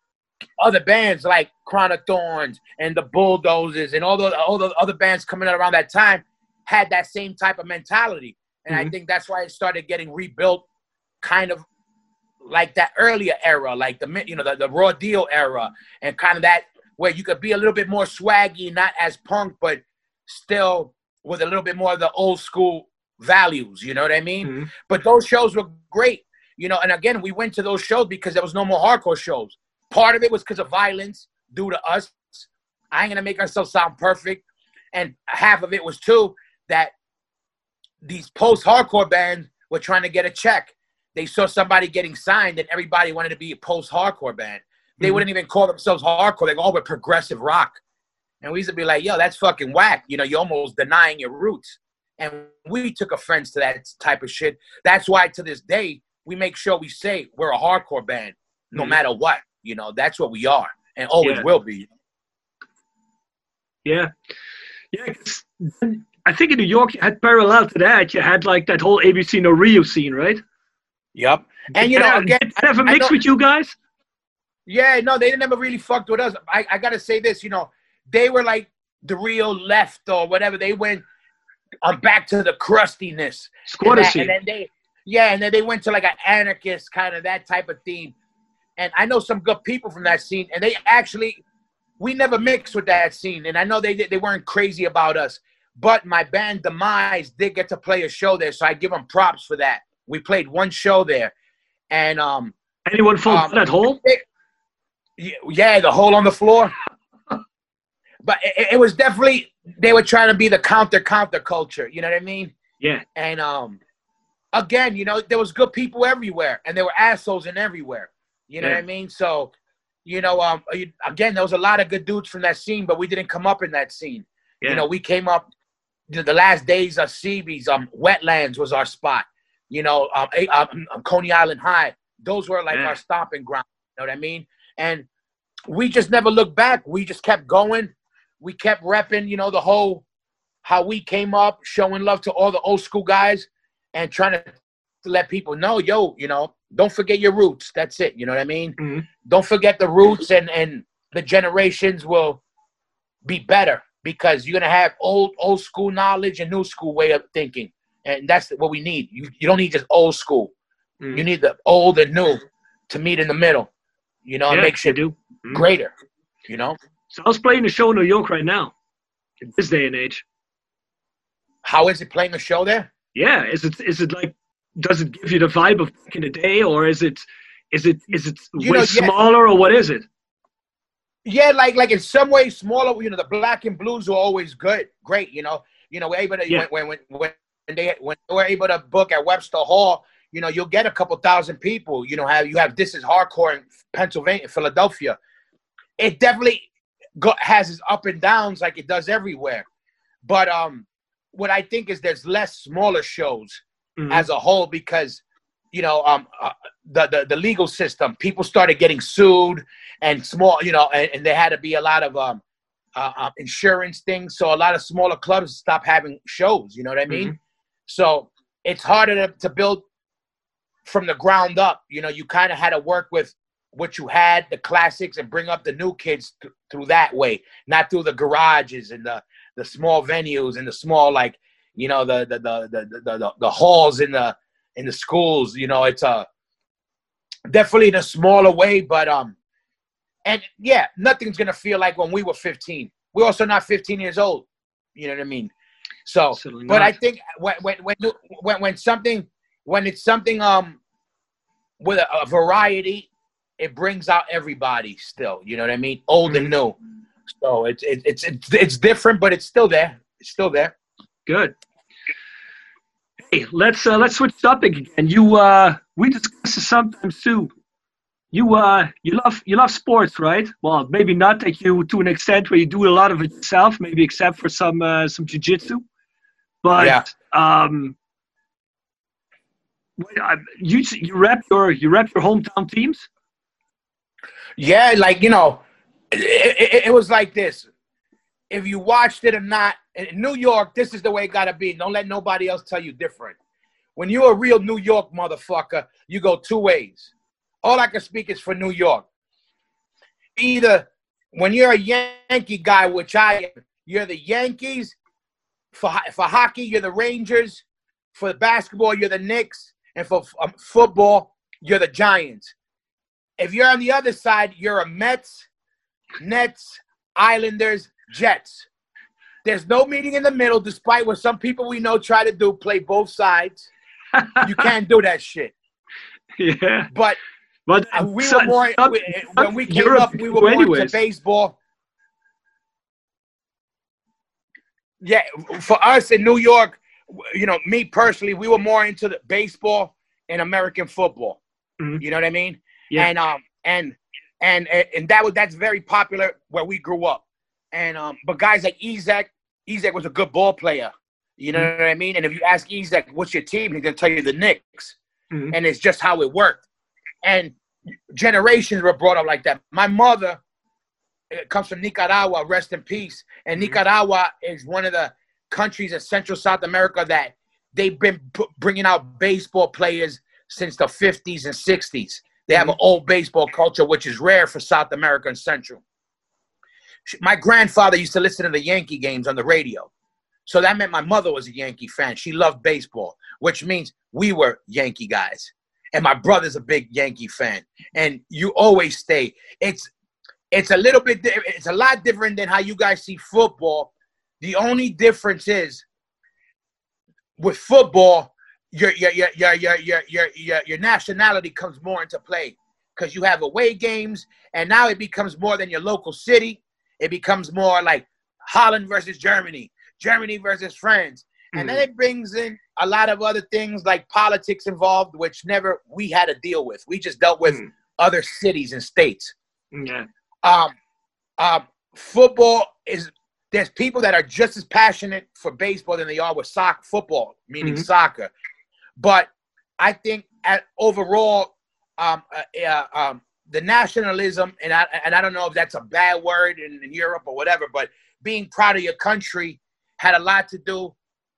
other bands like Crown of Thorns and the Bulldozers and all the all the other bands coming out around that time had that same type of mentality. And I Mhm. think that's why it started getting rebuilt kind of like that earlier era, like the you know the, the raw deal era and kind of that where you could be a little bit more swaggy, not as punk, but still with a little bit more of the old school values, you know what I mean? Mhm. But those shows were great, you know. And again, we went to those shows because there was no more hardcore shows. Part of it was because of violence due to us. I ain't gonna make ourselves sound perfect, and half of it was too that these post-hardcore bands were trying to get a check. They saw somebody getting signed, and everybody wanted to be a post-hardcore band. They Mhm. wouldn't even call themselves hardcore. They go, "Oh, we're progressive rock," and we used to be like, "Yo, that's fucking whack." You know, you're almost denying your roots. And we took offense to that type of shit. That's why to this day we make sure we say we're a hardcore band, no Mhm. matter what. You know, that's what we are, and always Yeah. will be. Yeah, yeah. 'Cause then I think in New York you had parallel to that. You had like that whole ABC No Rio scene, right? Yep. And you know, again, did that ever I mix know- with you guys? Yeah, no, they never really fucked with us. I, I gotta say this, you know, they were like the real left or whatever. They went um, back to the crustiness. and, Squatter that- scene. and then they, yeah, and then they went to like an anarchist kind of that type of theme. And I know some good people from that scene, and they actually, we never mixed with that scene. And I know they they weren't crazy about us, but my band Demise did get to play a show there, so I give them props for that. We played one show there, and um, Anyone fall um, that hole? yeah, yeah, the hole on the floor. But it, it was definitely they were trying to be the counter counter culture. You know what I mean? Yeah. And um, again, you know, there was good people everywhere, and there were assholes in everywhere. You know Yeah. what I mean? So, you know, um, again, there was a lot of good dudes from that scene, but we didn't come up in that scene. Yeah. You know, we came up the, last days of CB's, um, Wetlands was our spot. You know, um, um, um, Coney Island High, those were like our stomping ground. You know what I mean? And we just never looked back. We just kept going. We kept repping, you know, the whole how we came up, showing love to all the old school guys, and trying to let people know, yo, you know, don't forget your roots. That's it. You know what I mean? Mhm. Don't forget the roots, and and the generations will be better because you're gonna have old old school knowledge and new school way of thinking, and that's what we need. You you don't need just old school. Mhm. You need the old and new to meet in the middle. You know, and yeah, make you do. Mhm. greater. You know, So I was playing a show in New York right now, in this day and age. how is it playing a show there? Yeah, is it is it like does it give you the vibe of back in the day, or is it is it is it You way know, yeah. smaller, or what is it? Yeah, like like in some ways smaller. You know, the black and blues were always good, great. You know, you know, we're able to Yeah. when, when when when they when they were able to book at Webster Hall. You know, you'll get a couple thousand people. You know, have you have this is hardcore in Pennsylvania, Philadelphia. It definitely go, has its up and downs like it does everywhere. but um, what I think is there's less smaller shows Mhm. as a whole because you know um uh, the, the the legal system. People started getting sued and small you know and, and there had to be a lot of um uh, uh, insurance things. So a lot of smaller clubs stopped having shows you know what i mean? So it's harder to, to build from the ground up. You know you kind of had to work with what you had the classics and bring up the new kids th- through that way not through the garages and the the small venues and the small like you know the the the the the, the, the halls in the in the schools you know it's a definitely in a smaller way but um and yeah nothing's gonna feel like when we were 15 we're also not 15 years old you know what i mean? So but not. i think when when when when, when something when it's something um with a, a variety it brings out everybody still you know what i mean? Old and new. So it's it, it's it's it's different but it's still there. It's still there. Good. Hey, let's uh, let's switch topic again. You uh, we discuss this sometimes too. You uh, you love you love sports, right? Well, maybe not like you to an extent where you do a lot of it yourself, maybe except for some uh, some jujitsu. But Yeah. um, you you rep your you rep your hometown teams. Yeah, like you know, it, it, it was like this. If you watched it or not, in New York, this is the way it gotta be. Don't let nobody else tell you different. When you're a real New York motherfucker, you go two ways. All I can speak is for New York. Either when you're a Yankee guy, which I am, you're the Yankees. For for hockey, you're the Rangers. For basketball, you're the Knicks, and for um, football, you're the Giants. If you're on the other side, you're a Mets, Nets, Islanders, Jets. There's no meeting in the middle, despite what some people we know try to do, play both sides. You can't do that shit. yeah, But but uh, we some- were more some- we- some when we came Europe up, we were do more into baseball. Yeah, for us in New York, you know, me personally, we were more into the baseball and American football. Mhm. You know what I mean? Yeah. And um and and and that was that's very popular where we grew up. And um, but guys like Ezek, Ezek was a good ball player. You know Mm-hmm. what I mean? And if you ask Ezek, what's your team? He's gonna tell you the Knicks. Mhm. And it's just how it worked. And generations were brought up like that. My mother uh, comes from Nicaragua, rest in peace. And Mhm. Nicaragua is one of the countries in Central South America that they've been p- bringing out baseball players since the 50s and 60s. They have an old baseball culture, which is rare for South America and Central. My grandfather used to listen to the Yankee games on the radio. So that meant my mother was a Yankee fan. She loved baseball, which means we were Yankee guys. And my brother's a big Yankee fan. And you always stay. It's it's a little bit it's a lot different than how you guys see football. The only difference is with football, your your your your your your your, your, your nationality comes more into play because you have away games, and now it becomes more than your local city. It becomes more like Holland versus Germany, Germany versus France, and then it brings in a lot of other things like politics involved, which never we had to deal with. We just dealt with Mhm. other cities and states Yeah. um, um, football is there's people that are just as passionate for baseball than they are with soccer football, meaning Mhm. soccer. But I think at overall, um, uh, uh, um, the nationalism, and I and I don't know if that's a bad word in, in Europe or whatever, but being proud of your country had a lot to do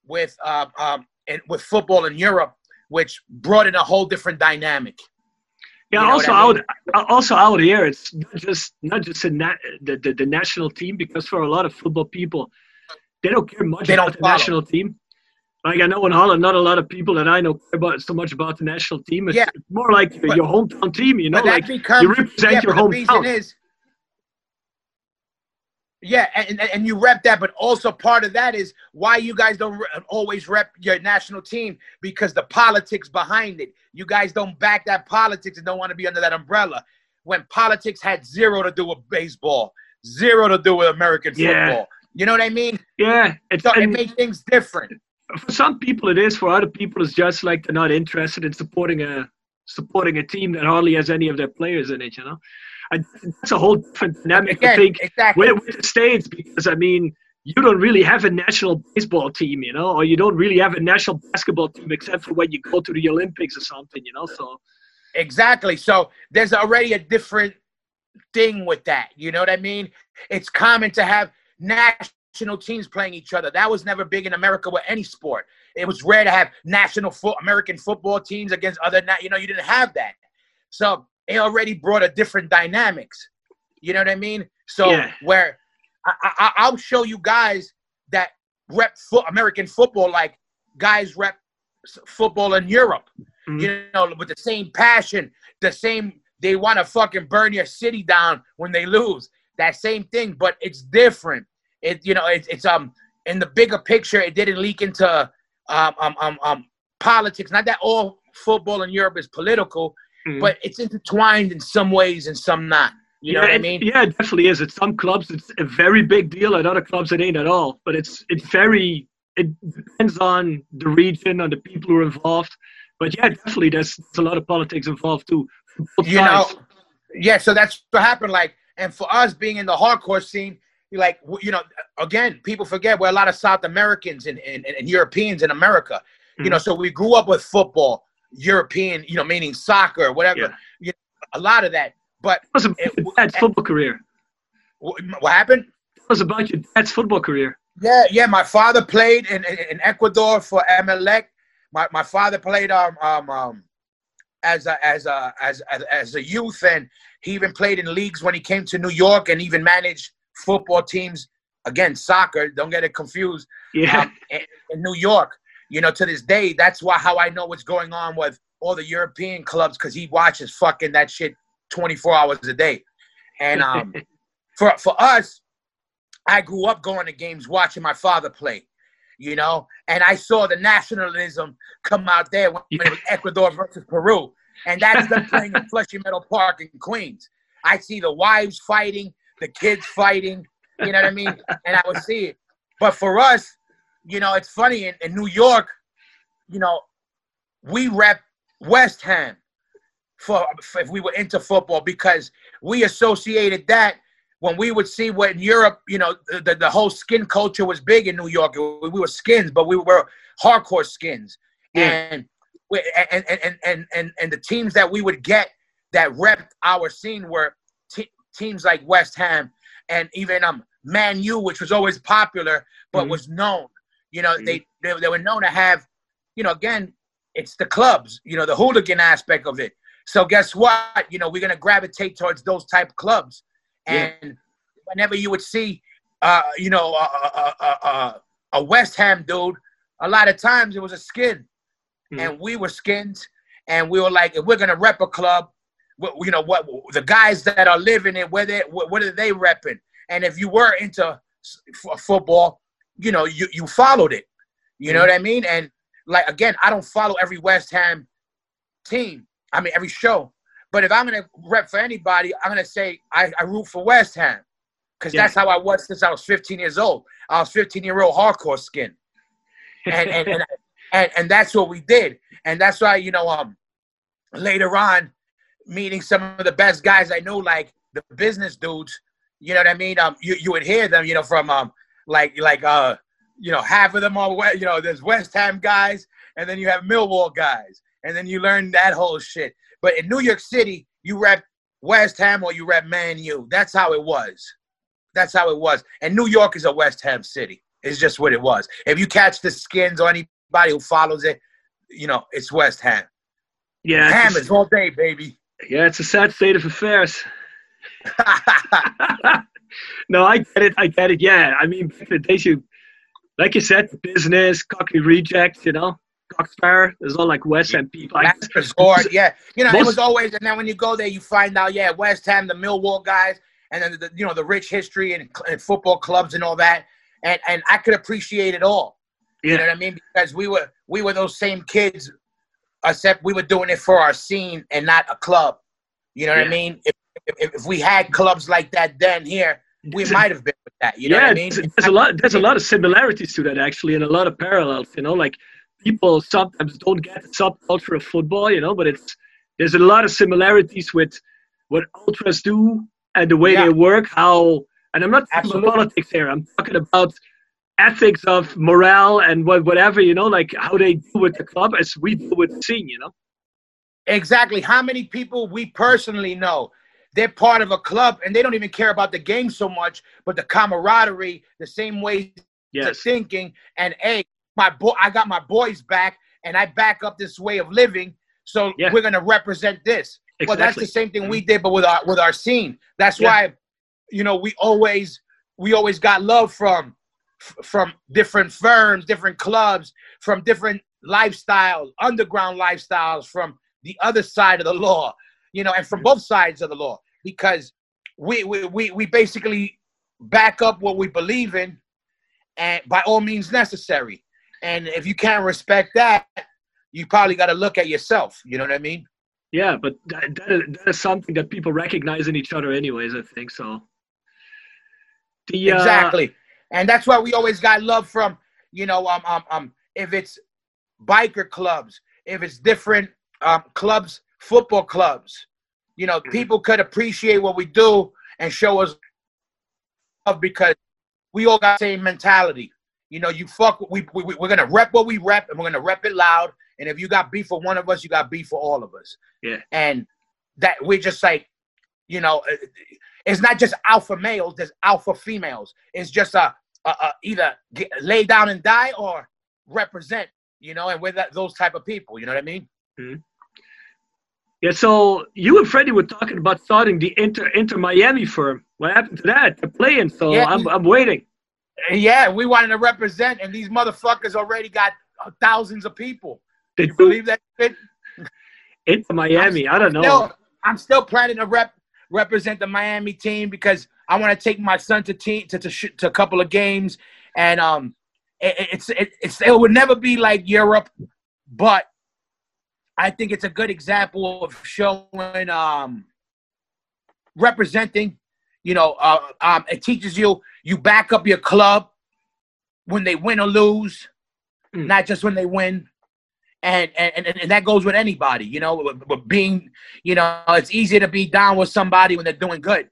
with um, um, and with football in Europe, which brought in a whole different dynamic. Yeah, You know also I out also out here, it's not just not just the, na- the, the the national team because for a lot of football people, they don't care much They about don't the follow. national team. Like I know in Holland, not a lot of people that I know care about so much about the national team. It's, Yeah. it's more like your, But- your hometown team. You know, like becomes you represent yeah, your but the reason hometown. is yeah and, and you rep that but also part of that is why you guys don't always rep your national team because the politics behind it you guys don't back that politics and don't want to be under that umbrella when politics had zero to do with baseball zero to do with american Yeah. football you know what i mean yeah, it's so it made things different for some people it is. For other people, it's just like they're not interested in supporting a supporting a team that hardly has any of their players in it. You know, and that's a whole different dynamic. I think exactly with, with the states because I mean you don't really have a national baseball team, you know, or you don't really have a national basketball team except for when you go to the Olympics or something, you know. So exactly. So there's already a different thing with that. You know what I mean? It's common to have national teams playing each other. That was never big in America with any sport. It was rare to have national fo- American football teams against other. Na- you know, you didn't have that. So it already brought a different dynamics. You know what I mean? So Yeah. where I, I, I'll show you guys that rep fo- American football like guys rep football in Europe. Mhm. You know, with the same passion, the same. They want to fucking burn your city down when they lose. That same thing, but it's different. It you know, it's it's um in the bigger picture. It didn't leak into um um um, um politics. Not that all football in Europe is political, Mhm. but it's intertwined in some ways and some not. You know yeah, what I it- mean? Yeah, it definitely is. At some clubs, it's a very big deal. At other clubs, it ain't at all. But it's it's very. It depends on the region, on the people who are involved. But yeah, definitely, there's, there's a lot of politics involved too. you know yeah so that's what happened like and for us being in the hardcore scene like you know again people forget we're a lot of south americans and, and, and europeans in america you know so we grew up with football european you know meaning soccer whatever Yeah. you know, a lot of that but Tell us about your dad's football career. what happened Tell us about your dad's football career. Yeah, yeah. My father played in, in, in Ecuador for Emelec. My my father played um um um as a as a as, as as a youth, and he even played in leagues when he came to New York, and even managed football teams. Again, soccer. Don't get it confused. Yeah, Um, in, in New York, you know, to this day, that's why how I know what's going on with all the European clubs because he watches fucking that shit twenty four hours a day, and um for for us, I grew up going to games watching my father play, you know, and I saw the nationalism come out there when, when it was Ecuador versus Peru, and that's them playing in Flushing Meadow Park in Queens. I see the wives fighting, the kids fighting, you know what I mean, and I would see it. But for us, you know, it's funny in, in New York, you know, we rep West Ham for, for if we were into football because we associated that when we would see what in Europe, you know, the, the, whole skin culture was big in New York. We we were skins, but we were hardcore skins. Yeah. And, we, and, and, and, and, and, the teams that we would get that repped our scene were teams like West Ham and even um Man U, which was always popular, but Mhm. was known. You know, they, they they were known to have, you know, again, it's the clubs, you know, the hooligan aspect of it. So guess what? You know, we're gonna gravitate towards those type of clubs. Yeah. And whenever you would see, uh, you know, a, a, a, a, a West Ham dude, a lot of times it was a skin, Mhm. and we were skins, and we were like, if we're gonna rep a club, you know, what the guys that are living it, where they, what, are they repping? And if you were into f- football, you know, you you followed it. You know Mhm. what I mean? And like again, I don't follow every West Ham team. I mean every show. But if I'm gonna rep for anybody, I'm gonna say I, I root for West Ham. Because Yeah. that's how I was since I was 15 years old. I was 15 year old hardcore skin. And and, and and and that's what we did. And that's why, you know, um later on, meeting some of the best guys I know, like the business dudes, you know what I mean? Um you, you would hear them, you know, from um like like uh you know, half of them are you know, there's West Ham guys, and then you have Millwall guys, and then you learn that whole shit. But in New York City, you rep West Ham or you rep Man U. That's how it was. That's how it was. And New York is a West Ham city. It's just what it was. If you catch the skins or anybody who follows it, you know, it's West Ham. yeah, it's Ham is all day, baby. Yeah, it's a sad state of affairs. no, I get it. I get it. Yeah, I mean, the days, you, like you said, business, Cockney rejects, you know, Cock Sparrer. There's all like West End people. Resort, yeah. You know, it was always, and then when you go there, you find out, yeah, West Ham, the Millwall guys, and then the, you know the rich history and, and football clubs and all that, and and I could appreciate it all. You know yeah, what I mean? Because we were we were those same kids, except we were doing it for our scene and not a club. You know what I mean? If, if if we had clubs like that then here, we might have been with that. You know yeah, what I mean? there's, there's a lot. There's a lot of similarities to that actually, and a lot of parallels. You know, like people sometimes don't get the subculture of football. You know, but it's there's a lot of similarities with what ultras do and the way Yeah. they work. How and I'm not talking Absolutely. about politics here. I'm talking about ethics of morale and what whatever you know, like how they do with the club as we deal with the scene. You know. Exactly. How many people we personally know? They're part of a club and they don't even care about the game so much, but the camaraderie, the same way Yes. to thinking, and hey, my boy, I got my boys back, and I back up this way of living. So Yeah. we're gonna represent this. Well, that's the same thing we mm-hmm. did, but with our with our scene. That's Yeah. why, you know, we always we always got love from f- from different firms, different clubs, from different lifestyles, underground lifestyles, from the other side of the law, you know, and from both sides of the law, because we we we, we basically back up what we believe in, and by all means necessary. And if you can't respect that, you probably got to look at yourself. You know what I mean? Yeah, but that, that, is, that is something that people recognize in each other, anyways. I think so. The, uh, exactly and that's why we always got love from you know um um, um if it's biker clubs if it's different um clubs football clubs you know Mhm. people could appreciate what we do and show us love because we all got the same mentality you know you fuck we, we we- we're gonna rep what we rep and we're gonna rep it loud and if you got beef for one of us you got beef for all of us Yeah. and that we're just like you know uh, it's not just alpha males there's alpha females it's just a, a, a either get, lay down and die or represent you know and we're that, those type of people you know what i mean Yeah, so you and Freddie were talking about starting the Inter Inter Miami firm. What happened to that? They're playing, so Yeah. I'm I'm waiting. Yeah we wanted to represent and these motherfuckers already got uh, thousands of people They you believe that shit? Inter Miami. I don't know. still, i'm still planning to rep represent the miami team because i want to take my son to team to, to, to a couple of games and um it, it- it's it, it's it would never be like europe but i think it's a good example of showing um representing you know uh, um it teaches you you back up your club when they win or lose Mm. not just when they win and and, and, and that goes with anybody you know with, with being you know it's easier to be down with somebody when they're doing good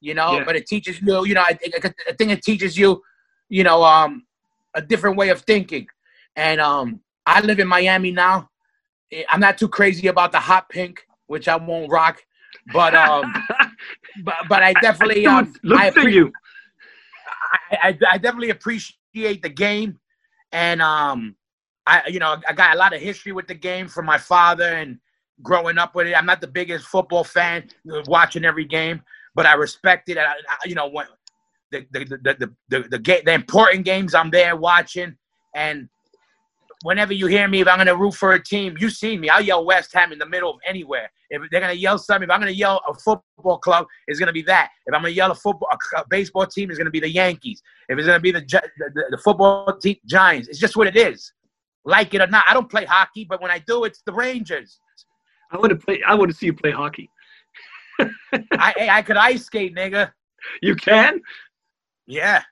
you know Yeah. but it teaches you you know I think, I think it teaches you you know um a different way of thinking and um i live in miami now Eh, i'm not too crazy about the hot pink which i won't rock but um but, but i definitely um look I at appre- you. I, I, I definitely appreciate the game, and um, I you know I got a lot of history with the game from my father and growing up with it. I'm not the biggest football fan, watching every game, but I respect it. I, I, you know when the the the the the, the, ga- the important games I'm there watching, and whenever you hear me, if I'm gonna root for a team, you see me. I'll yell West Ham in the middle of anywhere. If they're gonna yell something, if I'm gonna yell a football club, it's gonna be that. If I'm gonna yell a football, a, baseball team, it's gonna be the Yankees. If it's gonna be the the, the, the football team, Giants. It's just what it is. Like it or not, I don't play hockey, but when I do, it's the Rangers. I want to play. I want to see you play hockey. I I could ice skate, nigga. You can. Yeah,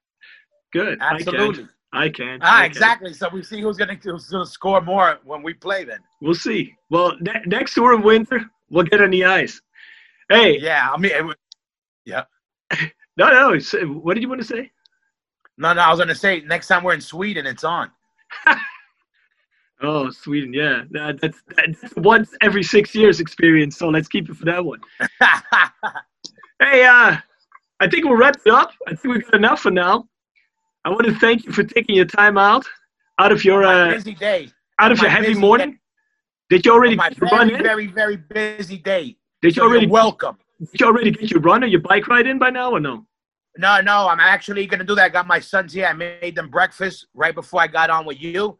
Good. absolutely. I can. Ah, I can. exactly. So we see who's gonna who's gonna score more when we play. Then. We'll see. Well, ne- next tour of winter, we'll get on the ice. Hey, Yeah, I mean, it, would- no, no. What did you want to say? no, no. I was gonna say next time we're in Sweden, it's on. Oh, Sweden, yeah. That, that's, that's once every six years experience, so let's keep it for that one. Hey, uh, I think we'll wrap it up. I think we've got enough for now. I want to thank you for taking your time out out of your uh, busy day. out of my your heavy morning. Did you already my your run very, in? very, very busy day. Did you So already you're welcome. did you already get your run or your bike ride in by now or no? No, no, I'm actually gonna do that. I got my sons here. I made them breakfast right before I got on with you,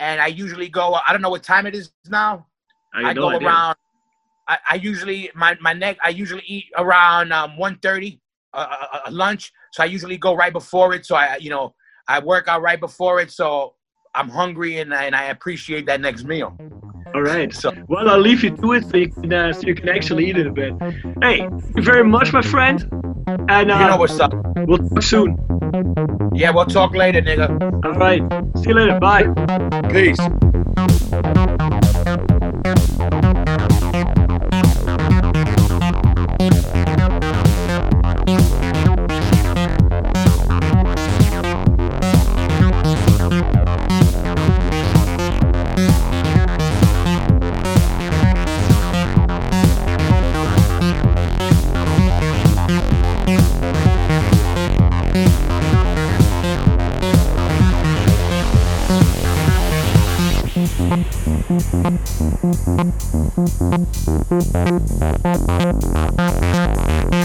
and I usually go. I don't know what time it is now. I, I, go idea. around. I, I usually my my neck. I usually eat around um 1.30 uh, uh, uh, lunch. So I usually go right before it. So I you know I work out right before it. So I'm hungry and and I appreciate that next meal. All right. So Well, I'll leave you to it so you can uh, so you can actually eat it a bit. Hey, thank you very much, my friend. And uh, you know what's up. we'll talk soon. Yeah, we'll talk later, nigga. All right. See you later. Bye. Peace. Thank you.